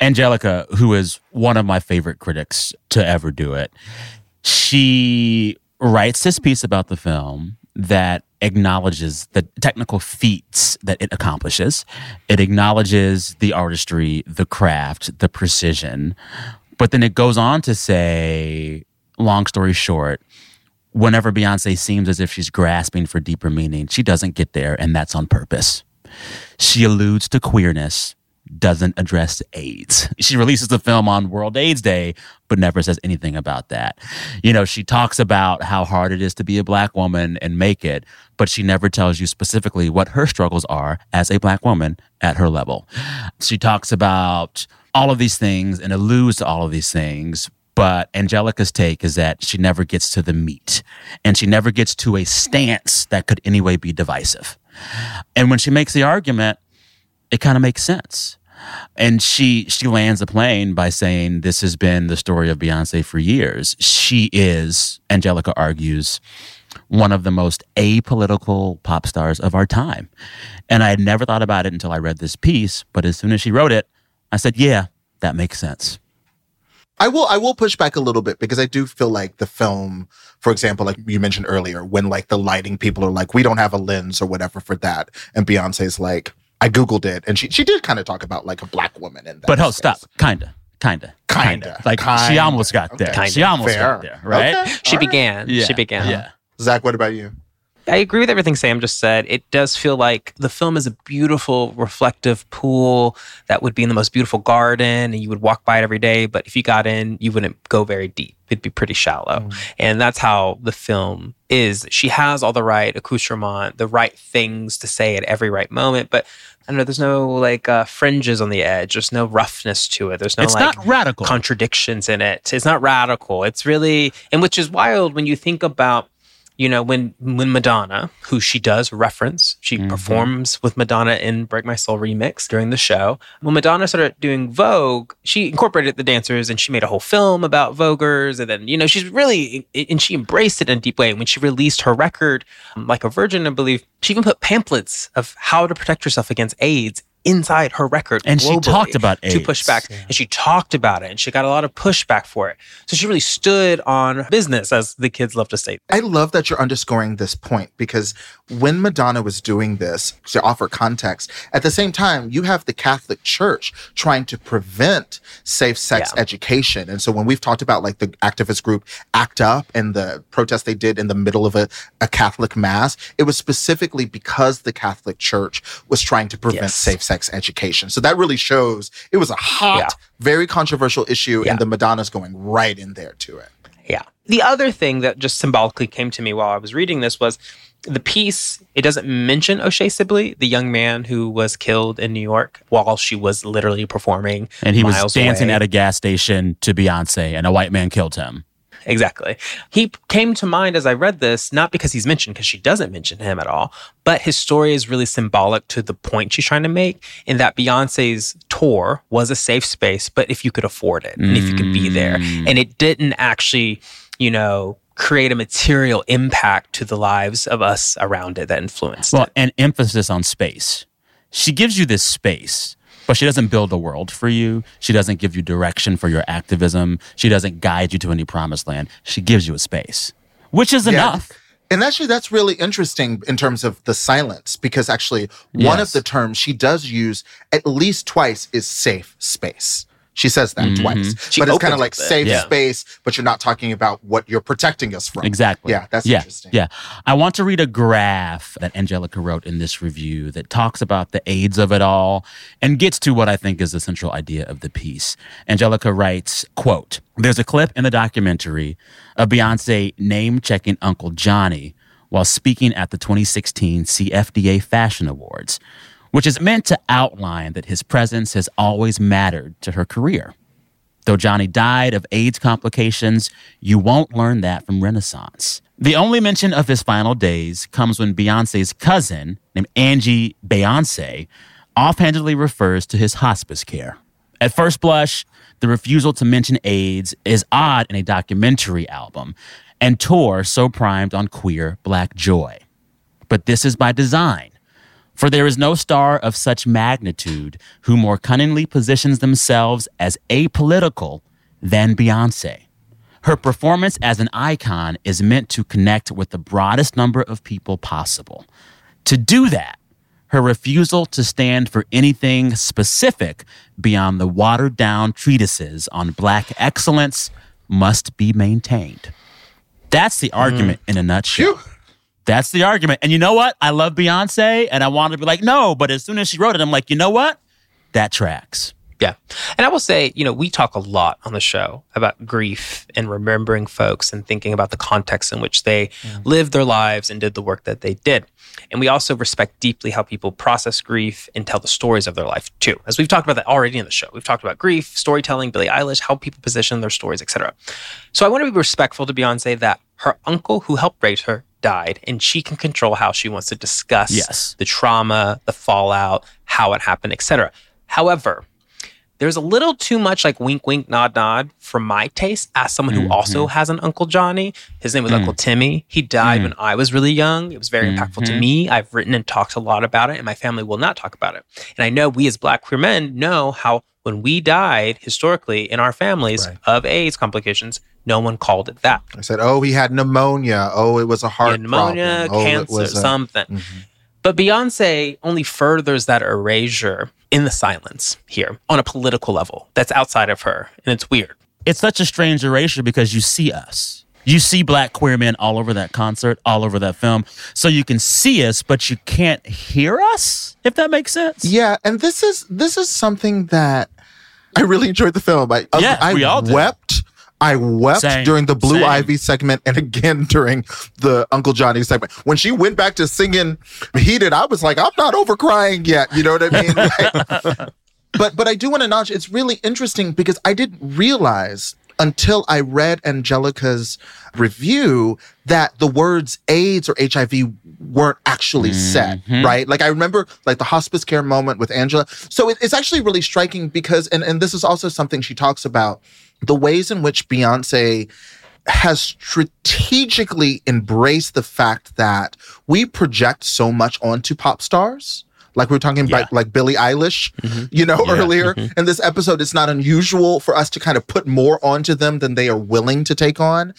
Angelica, who is one of my favorite critics to ever do it, she writes this piece about the film that acknowledges the technical feats that it accomplishes. It acknowledges the artistry, the craft, the precision. But then it goes on to say, long story short, whenever Beyonce seems as if she's grasping for deeper meaning, she doesn't get there, and that's on purpose. She alludes to queerness, doesn't address AIDS. She releases the film on World AIDS Day, but never says anything about that. You know, she talks about how hard it is to be a black woman and make it, but she never tells you specifically what her struggles are as a black woman at her level. She talks about all of these things and alludes to all of these things, but Angelica's take is that she never gets to the meat and she never gets to a stance that could anyway be divisive. And when she makes the argument, it kind of makes sense. And she she lands the plane by saying this has been the story of Beyonce for years. She is, Angelica argues, one of the most apolitical pop stars of our time. And I had never thought about it until I read this piece, but as soon as she wrote it, I said, "Yeah, that makes sense." I will I will push back a little bit because I do feel like the film, for example, like you mentioned earlier, when like the lighting people are like, we don't have a lens or whatever for that. And Beyonce's like, I Googled it and she she did kind of talk about like a black woman in that. But oh, space. stop. Kinda. Kinda. Kinda. Like she Kinda. almost got there. Okay. She almost Fair. got there, right? Okay. She All right. began. Yeah. She began. Yeah. Zach, what about you? I agree with everything Sam just said. It does feel like the film is a beautiful, reflective pool that would be in the most beautiful garden and you would walk by it every day. But if you got in, you wouldn't go very deep. It'd be pretty shallow. And that's how the film is. She has all the right accoutrement, the right things to say at every right moment. But I don't know, there's no like uh, fringes on the edge. There's no roughness to it. There's no It's like not radical. contradictions in it. It's not radical. It's really, and which is wild when you think about, you know, when when Madonna, who she does reference, she performs with Madonna in "Break My Soul" remix during the show. When Madonna started doing Vogue, she incorporated the dancers and she made a whole film about Voguers, and then you know she's really and she embraced it in a deep way. When she released her record, um, like a virgin, I believe, she even put pamphlets of how to protect yourself against AIDS inside her record And she talked about to push AIDS. back and she talked about it and she got a lot of pushback for it so she really stood on business as the kids love to say I love that you're underscoring this point because when Madonna was doing this to offer context, at the same time, you have the Catholic Church trying to prevent safe sex Yeah. education. And so when we've talked about like the activist group ACT UP and the protest they did in the middle of a, a Catholic mass, it was specifically because the Catholic Church was trying to prevent Yes. safe sex education. So that really shows it was a hot, Yeah. very controversial issue, Yeah. and the Madonna's going right in there to it. yeah the other thing that just symbolically came to me while i was reading this was the piece it doesn't mention o'shea sibley the young man who was killed in new york while she was literally performing And he was dancing away. at a gas station to Beyonce, and a white man killed him. Exactly. He came to mind as I read this, not because he's mentioned, because she doesn't mention him at all, but his story is really symbolic to the point she's trying to make in that Beyonce's tour was a safe space, but if you could afford it and if you could be there. Mm. And it didn't actually, you know, create a material impact to the lives of us around it that influenced Well, it. an emphasis on space. She gives you this space, but she doesn't build a world for you. She doesn't give you direction for your activism. She doesn't guide you to any promised land. She gives you a space, which is Yeah. enough. And actually, that's really interesting in terms of the silence, because actually, one of the terms she does use at least twice is safe space. She says that Mhm. twice. She but it's kind of like safe Yeah. space, but you're not talking about what you're protecting us from. Exactly. Yeah, that's yeah, interesting. Yeah. I want to read a graph that Angelica wrote in this review that talks about the aids of it all and gets to what I think is the central idea of the piece. Angelica writes, quote, There's a clip in the documentary of Beyonce name checking Uncle Johnny while speaking at the 2016 CFDA Fashion Awards, which is meant to outline that his presence has always mattered to her career. Though Johnny died of AIDS complications, you won't learn that from Renaissance. The only mention of his final days comes when Beyonce's cousin, named Angie Beyincé, offhandedly refers to his hospice care. At first blush, the refusal to mention AIDS is odd in a documentary album and tour so primed on queer black joy. But this is by design. For there is no star of such magnitude who more cunningly positions themselves as apolitical than Beyonce. Her performance as an icon is meant to connect with the broadest number of people possible. To do that, her refusal to stand for anything specific beyond the watered down treatises on black excellence must be maintained. That's the mm-hmm. argument in a nutshell. Phew. That's the argument. And you know what? I love Beyonce and I wanted to be like, no, but as soon as she wrote it, I'm like, you know what? That tracks. Yeah. And I will say, you know, we talk a lot on the show about grief and remembering folks and thinking about the context in which they mm. lived their lives and did the work that they did. And we also respect deeply how people process grief and tell the stories of their life too. As we've talked about that already in the show. We've talked about grief, storytelling, Billie Eilish, how people position their stories, etc. So I want to be respectful to Beyonce that her uncle who helped raise her died and she can control how she wants to discuss Yes. the trauma, the fallout, how it happened, etc. However, there's a little too much like wink, wink, nod, nod for my taste as someone who also mm-hmm. has an Uncle Johnny. His name was Uncle mm. Timmy. He died mm. when I was really young. It was very impactful to mm-hmm. me. I've written and talked a lot about it, and my family will not talk about it. And I know we as Black queer men know how when we died historically in our families Right. of AIDS complications, no one called it that. I said, oh, he had pneumonia. Oh, it was a heart Yeah, pneumonia, problem. Oh, it cancer, was a- something. Mm-hmm. But Beyonce only furthers that erasure in the silence here on a political level that's outside of her. And it's weird. It's such a strange erasure because you see us. You see black queer men all over that concert, all over that film. So you can see us, but you can't hear us, if that makes sense. Yeah, and this is this is something that I really enjoyed the film. I Yeah, I we all did. wept. I wept Same, during the Blue same. Ivy segment and again during the Uncle Johnny segment. When she went back to singing Heated, I was like, I'm not over crying yet. You know what I mean? Like- but but I do want to acknowledge it's really interesting because I didn't realize until I read Angelica's review that the words AIDS or HIV weren't actually said, mm-hmm. right? Like I remember like the hospice care moment with Angela. So it, it's actually really striking because and and this is also something she talks about the ways in which Beyonce has strategically embraced the fact that we project so much onto pop stars. Like we were talking Yeah. about, like Billie Eilish, mm-hmm. you know, Yeah. earlier mm-hmm. in this episode. It's not unusual for us to kind of put more onto them than they are willing to take on.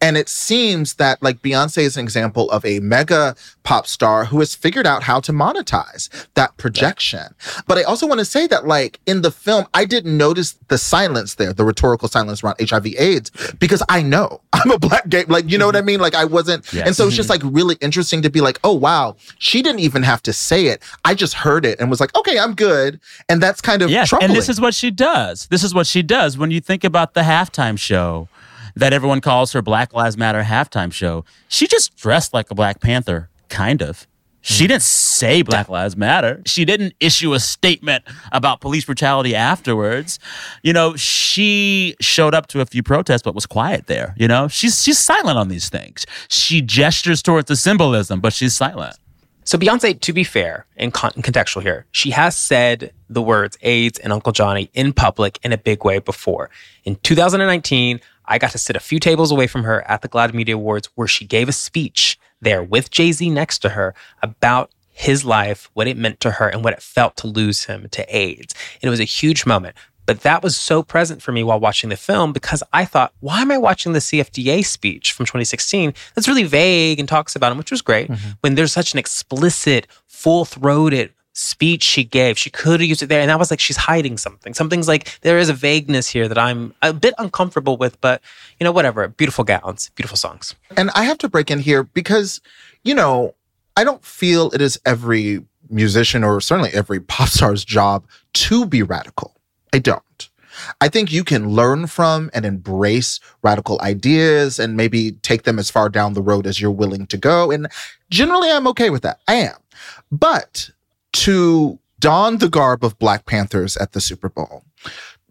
And it seems that, like, Beyonce is an example of a mega pop star who has figured out how to monetize that projection. But I also want to say that, like, in the film, I didn't notice the silence there, the rhetorical silence around HIV AIDS, because I know I'm a black gay, like, you know what I mm-hmm. mean? Like, I wasn't. Yes. And so it's just like really interesting to be like, oh, wow, she didn't even have to say it. I just heard it and was like, okay, I'm good. And that's kind of Yes, troubling. and this is what she does. This is what she does. When you think about the halftime show that everyone calls her Black Lives Matter halftime show, she just dressed like a Black Panther, kind of. She mm. didn't say Black Lives Matter. She didn't issue a statement about police brutality afterwards. You know, she showed up to a few protests but was quiet there. You know, she's she's silent on these things. She gestures towards the symbolism, but she's silent. So Beyonce, to be fair and con- contextual here, she has said the words AIDS and Uncle Johnny in public in a big way before. In 2019, I got to sit a few tables away from her at the GLAAD Media Awards where she gave a speech there with Jay-Z next to her about his life, what it meant to her, and what it felt to lose him to AIDS. And it was a huge moment. But that was so present for me while watching the film because I thought, why am I watching the CFDA speech from 2016 that's really vague and talks about him, which was great, mm-hmm. when there's such an explicit, full throated speech she gave. She could have used it there. And I was like, she's hiding something. Something's like, there is a vagueness here that I'm a bit uncomfortable with, but you know, whatever. Beautiful gowns, beautiful songs. And I have to break in here because, you know, I don't feel it is every musician or certainly every pop star's job to be radical. I don't. I think you can learn from and embrace radical ideas and maybe take them as far down the road as you're willing to go. And generally, I'm okay with that. I am. But to don the garb of Black Panthers at the Super Bowl,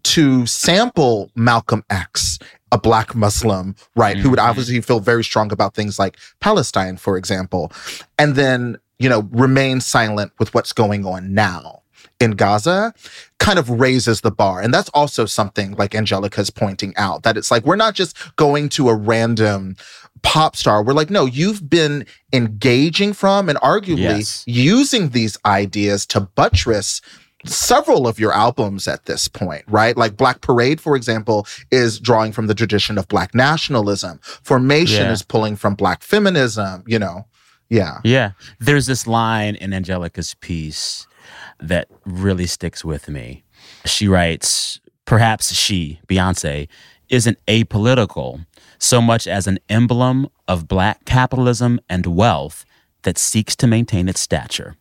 to sample Malcolm X, a Black Muslim, right, mm-hmm. who would mm-hmm. obviously feel very strong about things like Palestine, for example, and then, you know, remain silent with what's going on now in Gaza kind of raises the bar. And that's also something like Angelica's pointing out that it's like we're not just going to a random pop star. We're like, no, you've been engaging from and arguably yes. using these ideas to buttress several of your albums at this point, right? Like Black Parade, for example, is drawing from the tradition of Black nationalism. Formation yeah. is pulling from Black feminism, you know? Yeah. Yeah. There's this line in Angelica's piece that really sticks with me. She writes, perhaps she, Beyonce, isn't apolitical so much as an emblem of black capitalism and wealth that seeks to maintain its stature.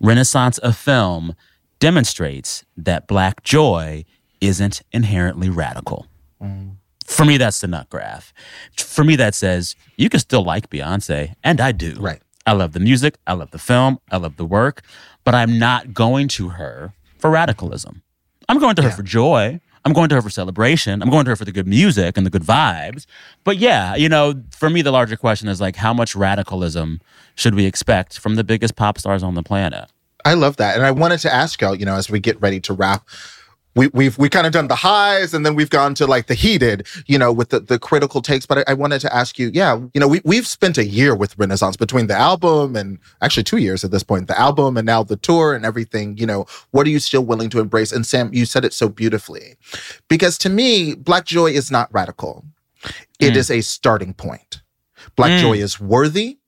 Renaissance of film demonstrates that black joy isn't inherently radical. Mm. For me, that's the nut graph. For me, that says you can still like Beyonce, and I do. Right. I love the music, I love the film, I love the work, but I'm not going to her for radicalism. I'm going to her yeah. for joy. I'm going to her for celebration. I'm going to her for the good music and the good vibes. But yeah, you know, for me, the larger question is like, how much radicalism should we expect from the biggest pop stars on the planet? I love that. And I wanted to ask y'all, you know, as we get ready to wrap, we, we've we kind of done the highs and then we've gone to like the heated, you know, with the, the critical takes. But I, I, wanted to ask you, yeah, you know, we, we've spent a year with Renaissance between the album and actually two years at this point, the album and now the tour and everything. You know, what are you still willing to embrace? And Sam, you said it so beautifully. Because to me, Black Joy is not radical, It mm. is a starting point. Black mm. Joy is worthy,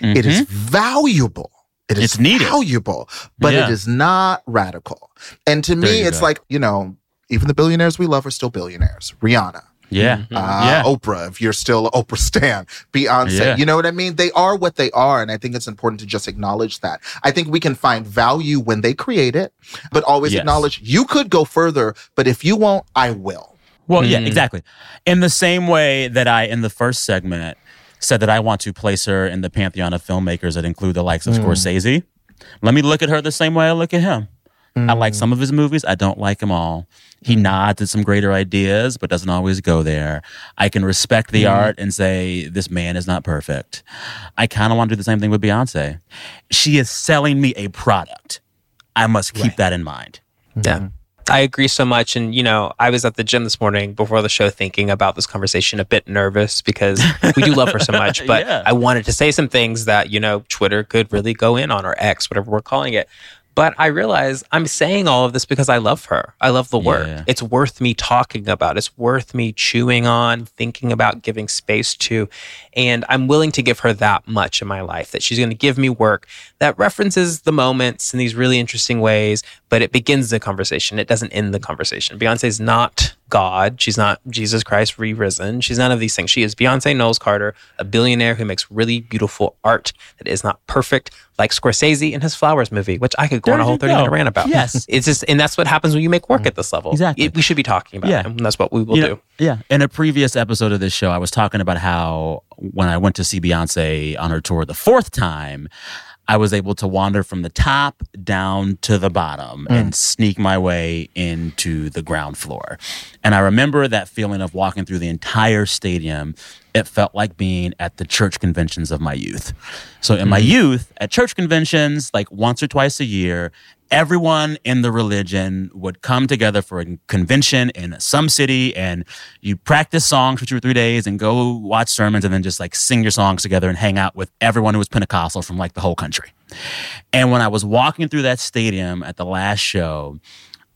mm-hmm. it is mm-hmm. valuable. It is it's needed. valuable, but yeah. it is not radical. And to me, it's go. like, you know, even the billionaires we love are still billionaires. Rihanna. Yeah. Mm-hmm. Uh, yeah. Oprah, if you're still Oprah Stan, Beyonce. Yeah. You know what I mean? They are what they are. And I think it's important to just acknowledge that. I think we can find value when they create it, but always yes. acknowledge you could go further, but if you won't, I will. Well, mm. yeah, exactly. In the same way that I, in the first segment, said that I want to place her in the pantheon of filmmakers that include the likes of mm. Scorsese. Let me look at her the same way I look at him. Mm. I like some of his movies. I don't like them all. He mm. nods at some greater ideas, but doesn't always go there. I can respect the mm. art and say, this man is not perfect. I kind of want to do the same thing with Beyonce. She is selling me a product. I must keep right. that in mind. Yeah. I agree so much. And, you know, I was at the gym this morning before the show thinking about this conversation, a bit nervous because we do love her so much. But yeah. I wanted to say some things that, you know, Twitter could really go in on or X, whatever we're calling it. But I realize I'm saying all of this because I love her. I love the work. Yeah. It's worth me talking about. It's worth me chewing on, thinking about, giving space to. And I'm willing to give her that much in my life that she's going to give me work that references the moments in these really interesting ways, but it begins the conversation. It doesn't end the conversation. Beyonce's not God. She's not Jesus Christ re risen. She's none of these things. She is Beyonce Knowles Carter, a billionaire who makes really beautiful art that is not perfect, like Scorsese in his Flowers movie, which I could go there on a whole 30 go. minute rant about. Yes. It's just, and that's what happens when you make work mm. at this level. Exactly. It, we should be talking about yeah. it, and that's what we will you do. Know, yeah. In a previous episode of this show, I was talking about how when I went to see Beyonce on her tour the fourth time, I was able to wander from the top down to the bottom mm. and sneak my way into the ground floor. And I remember that feeling of walking through the entire stadium. It felt like being at the church conventions of my youth. So, in mm. my youth, at church conventions, like once or twice a year, everyone in the religion would come together for a convention in some city and you practice songs for two or three days and go watch sermons and then just like sing your songs together and hang out with everyone who was Pentecostal from like the whole country. And when I was walking through that stadium at the last show,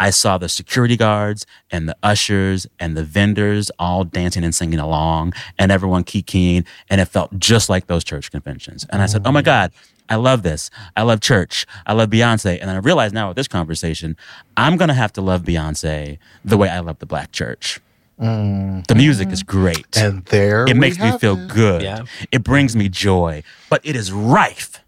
I saw the security guards and the ushers and the vendors all dancing and singing along and everyone kikiing. And it felt just like those church conventions. And I said, oh my mm-hmm. God, I love this. I love church. I love Beyonce. And I realize now with this conversation, I'm going to have to love Beyonce the way I love the black church. Mm-hmm. The music is great. And there it we makes me feel it. good. Yeah. It brings me joy, but it is rife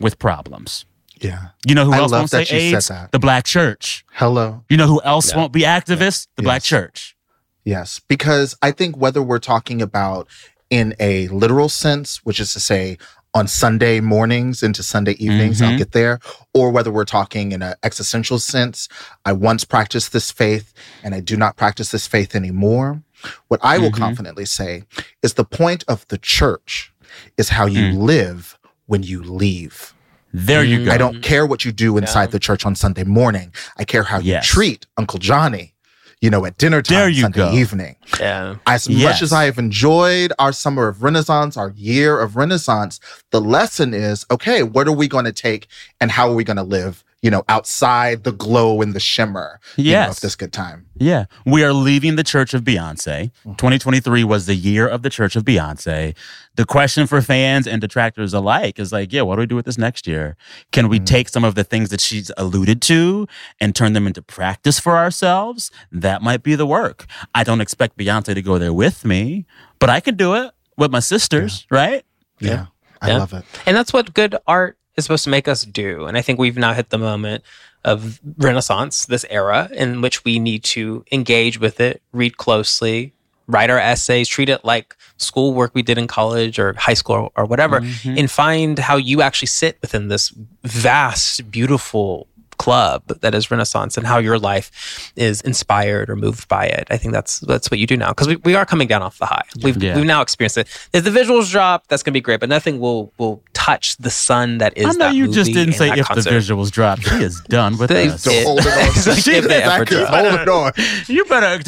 with problems. Yeah. You know who I else won't say AIDS? that. The black church. Hello. You know who else won't be activists? The black church. Yes, because I think whether we're talking about in a literal sense, which is to say on Sunday mornings into Sunday evenings, I'll Mhm. get there, or whether we're talking in an existential sense, I once practiced this faith and I do not practice this faith anymore. What I will Mhm. confidently say is the point of the church is how you Mm. live when you leave. There you Mm. go. I don't care what you do inside Yeah. the church on Sunday morning. I care how Yes. you treat Uncle Johnny, you know, at dinner time There you Sunday go. evening. Yeah. As Yes. much as I have enjoyed our summer of Renaissance, our year of Renaissance, the lesson is okay, what are we going to take and how are we going to live, you know, outside the glow and the shimmer you know, of this good time? Yeah. We are leaving the Church of Beyonce. Mm-hmm. 2023 was the year of the Church of Beyonce. The question for fans and detractors alike is like, yeah, what do we do with this next year? Can we mm. take some of the things that she's alluded to and turn them into practice for ourselves? That might be the work. I don't expect Beyonce to go there with me, but I can do it with my sisters, right? Yeah. I Yeah. love it. And that's what good art is supposed to make us do. And I think we've now hit the moment of Renaissance, this era in which we need to engage with it, read closely, write our essays, treat it like schoolwork we did in college or high school or, or whatever, mm-hmm. and find how you actually sit within this vast, beautiful club that is Renaissance and how your life is inspired or moved by it. I think that's that's what you do now because we, we are coming down off the high. We've Yeah. we've now experienced it. If the visuals drop, that's gonna be great, but nothing will will touch the sun that is. I know that you just didn't say if concert. the visuals drop. She is done with They us. did. hold it on. It's like, if they ever drop. holding on. You better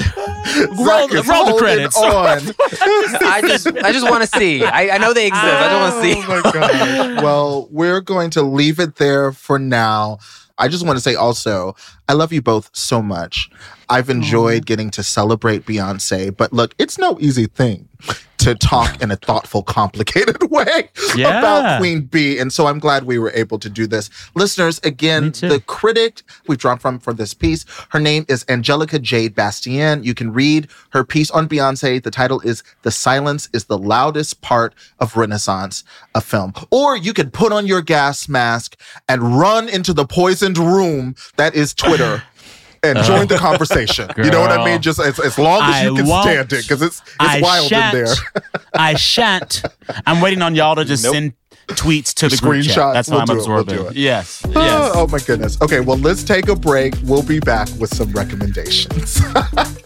roll, roll the credits. on. I just I just want to see. I, I know they exist. I just want to see. Oh my God. well, we're going to leave it there for now. I just want to say also, I love you both so much. I've enjoyed getting to celebrate Beyonce, but look, it's no easy thing to talk in a thoughtful, complicated way Yeah. about Queen Bee. And so I'm glad we were able to do this. Listeners, again, the critic we've drawn from for this piece, her name is Angelica Jade Bastien. You can read her piece on Beyonce. The title is The Silence is the Loudest Part of Renaissance, a film. Or you could put on your gas mask and run into the poisoned room that is Twitter. And uh-huh. join the conversation. You know what I mean? Just as, as long as I you can won't. stand it, because it's it's I wild shan't. in there. I shan't. I'm waiting on y'all to just Nope. send tweets to the group chat. Screenshots. That's We'll how I'm it. We'll absorbing. it. Yes. Oh, Yes. oh my goodness. Okay, well, let's take a break. We'll be back with some recommendations.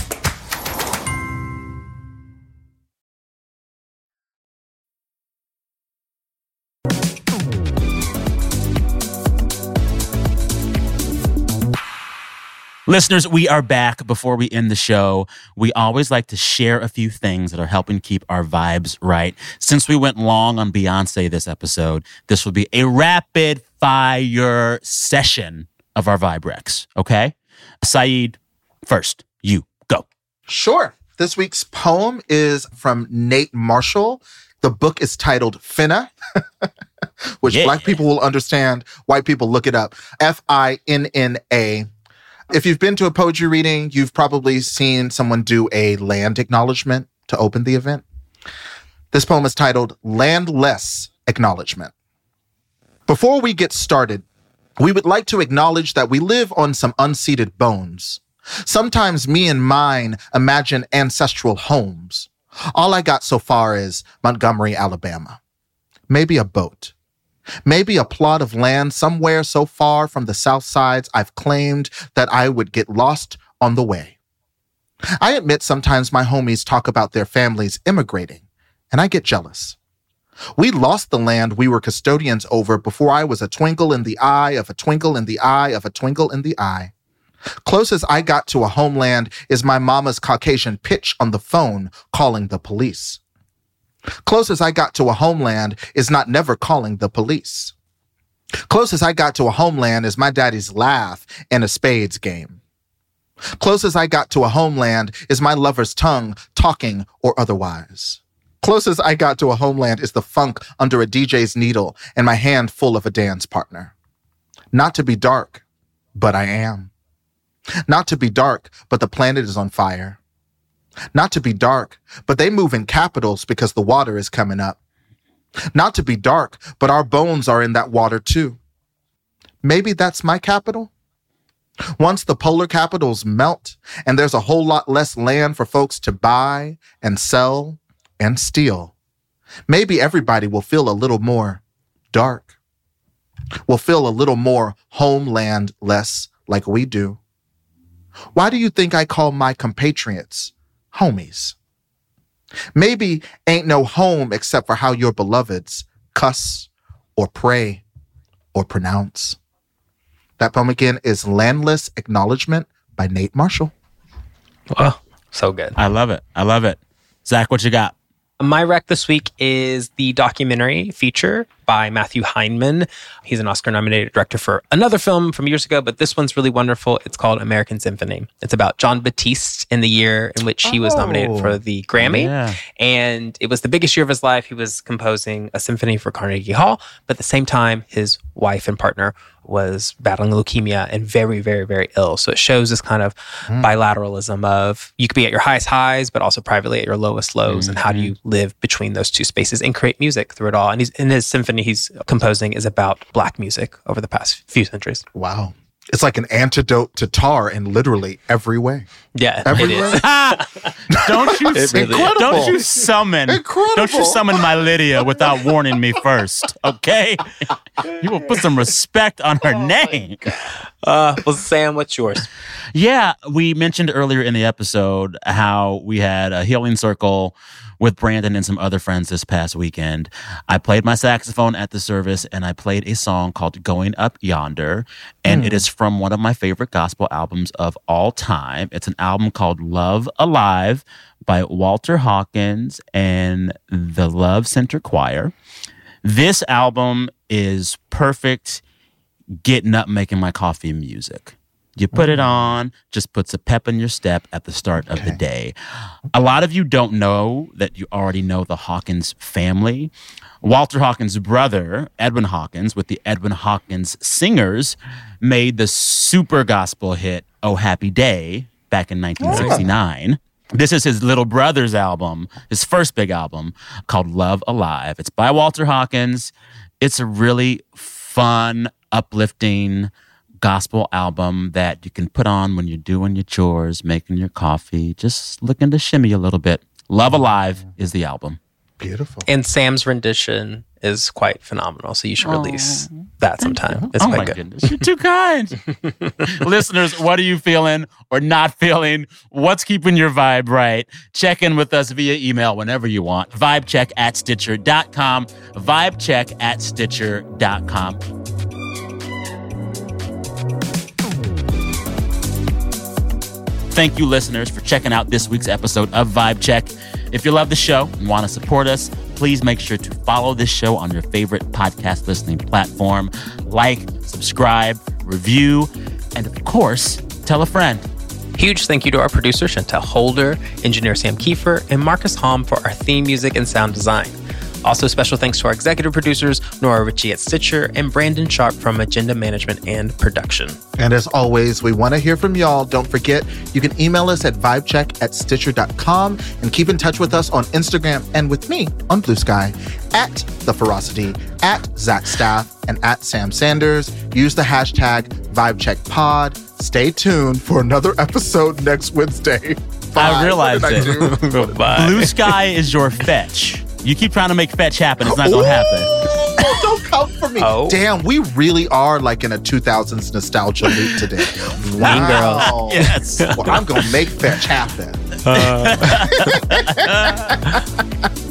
Listeners, we are back. Before we end the show, we always like to share a few things that are helping keep our vibes right. Since we went long on Beyonce this episode, this will be a rapid fire session of our Vibe Rex. Okay? Saeed, first, you go. Sure. This week's poem is from Nate Marshall. The book is titled Finna, which Yeah. black people will understand. White people look it up. F I N N A. If you've been to a poetry reading, you've probably seen someone do a land acknowledgement to open the event. This poem is titled Landless Acknowledgement. Before we get started, we would like to acknowledge that we live on some unceded bones. Sometimes me and mine imagine ancestral homes. All I got so far is Montgomery, Alabama. Maybe a boat. Maybe a plot of land somewhere so far from the south sides I've claimed that I would get lost on the way. I admit sometimes my homies talk about their families immigrating, and I get jealous. We lost the land we were custodians over before I was a twinkle in the eye of a twinkle in the eye of a twinkle in the eye. Closest I got to a homeland is my mama's Caucasian pitch on the phone calling the police. Closest I got to a homeland is not never calling the police. Closest I got to a homeland is my daddy's laugh in a spades game. Closest I got to a homeland is my lover's tongue, talking or otherwise. Closest I got to a homeland is the funk under a DJ's needle and my hand full of a dance partner. Not to be dark, but I am. Not to be dark, but the planet is on fire. Not to be dark, but they move in capitals because the water is coming up. Not to be dark, but our bones are in that water too. Maybe that's my capital? Once the polar capitals melt and there's a whole lot less land for folks to buy and sell and steal, maybe everybody will feel a little more dark, will feel a little more homeland less like we do. Why do you think I call my compatriots homies? Maybe ain't no home except for how your beloveds cuss or pray or pronounce. That poem again is Landless Acknowledgement by Nate Marshall. Oh, so good. I love it. I love it. Zach, what you got? My rec this week is the documentary feature by Matthew Heineman. He's an Oscar nominated director for another film from years ago, but this one's really wonderful. It's called American Symphony. It's about Jon Batiste in the year in which he was nominated for the oh, Grammy. Yeah. And it was the biggest year of his life. He was composing a symphony for Carnegie Hall, but at the same time, his wife and partner was battling leukemia and very, very, very ill. So it shows this kind of hmm. bilateralism of you could be at your highest highs, but also privately at your lowest lows. And how do mm-hmm. you live between those two spaces and create music through it all? And he's in his symphony he's composing is about black music over the past few centuries. Wow. It's like an antidote to Tár in literally every way. Yeah, Every it is. way? Don't you It really is. don't you summon Incredible. don't you summon my Lydia without warning me first, okay? You will put some respect on her oh name. Uh, well, Sam, what's yours? Yeah, we mentioned earlier in the episode how we had a healing circle with Brandon and some other friends this past weekend. I played my saxophone at the service and I played a song called Going Up Yonder. And it is from one of my favorite gospel albums of all time. It's an album called Love Alive by Walter Hawkins and the Love Center Choir. This album is perfect getting up, making my coffee music. You put it mm. on, just puts a pep in your step at the start of the day. A lot of you don't know that you already know the Hawkins family. Walter Hawkins' brother, Edwin Hawkins, with the Edwin Hawkins Singers, made the super gospel hit Oh Happy Day back in ah. 1969. This is his little brother's album, his first big album called Love Alive. It's by Walter Hawkins. It's a really fun, uplifting gospel album that you can put on when you're doing your chores, making your coffee, just looking to shimmy a little bit. Love Alive is the album. Beautiful. And Sam's rendition is quite phenomenal. So you should release that sometime. It's oh quite my good. goodness, you're too kind. Listeners, what are you feeling or not feeling? What's keeping your vibe right? Check in with us via email whenever you want. Vibecheck at Stitcher.com. Vibecheck at Stitcher.com. Thank you, listeners, for checking out this week's episode of Vibe Check. If you love the show and want to support us, please make sure to follow this show on your favorite podcast listening platform. Like, subscribe, review, and of course, tell a friend. Huge thank you to our producer, Chantel Holder, engineer Sam Kiefer, and Marcus Hom for our theme music and sound design. Also, special thanks to our executive producers, Nora Ritchie at Stitcher and Brandon Sharp from Agenda Management and Production. And as always, we want to hear from y'all. Don't forget, you can email us at vibecheck at stitcher.com and keep in touch with us on Instagram and with me on Blue Sky at The Ferocity, at Zach Staff, and at Sam Sanders. Use the hashtag VibeCheckPod. Stay tuned for another episode next Wednesday. Bye. I realized What I it. Blue sky is your fetch. You keep trying to make fetch happen. It's not going to happen. Don't come for me. Oh. Damn, we really are like in a 2000s nostalgia loop today. Mean Girls. Yes. Well, I'm going to make fetch happen. Uh.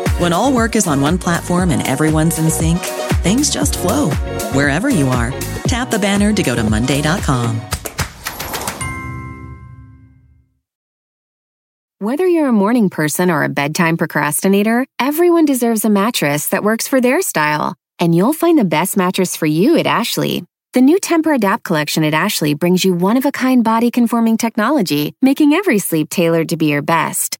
When all work is on one platform and everyone's in sync, things just flow wherever you are. Tap the banner to go to Monday.com. Whether you're a morning person or a bedtime procrastinator, everyone deserves a mattress that works for their style. And you'll find the best mattress for you at Ashley. The new TEMPUR-Adapt collection at Ashley brings you one of a kind body conforming technology, making every sleep tailored to be your best.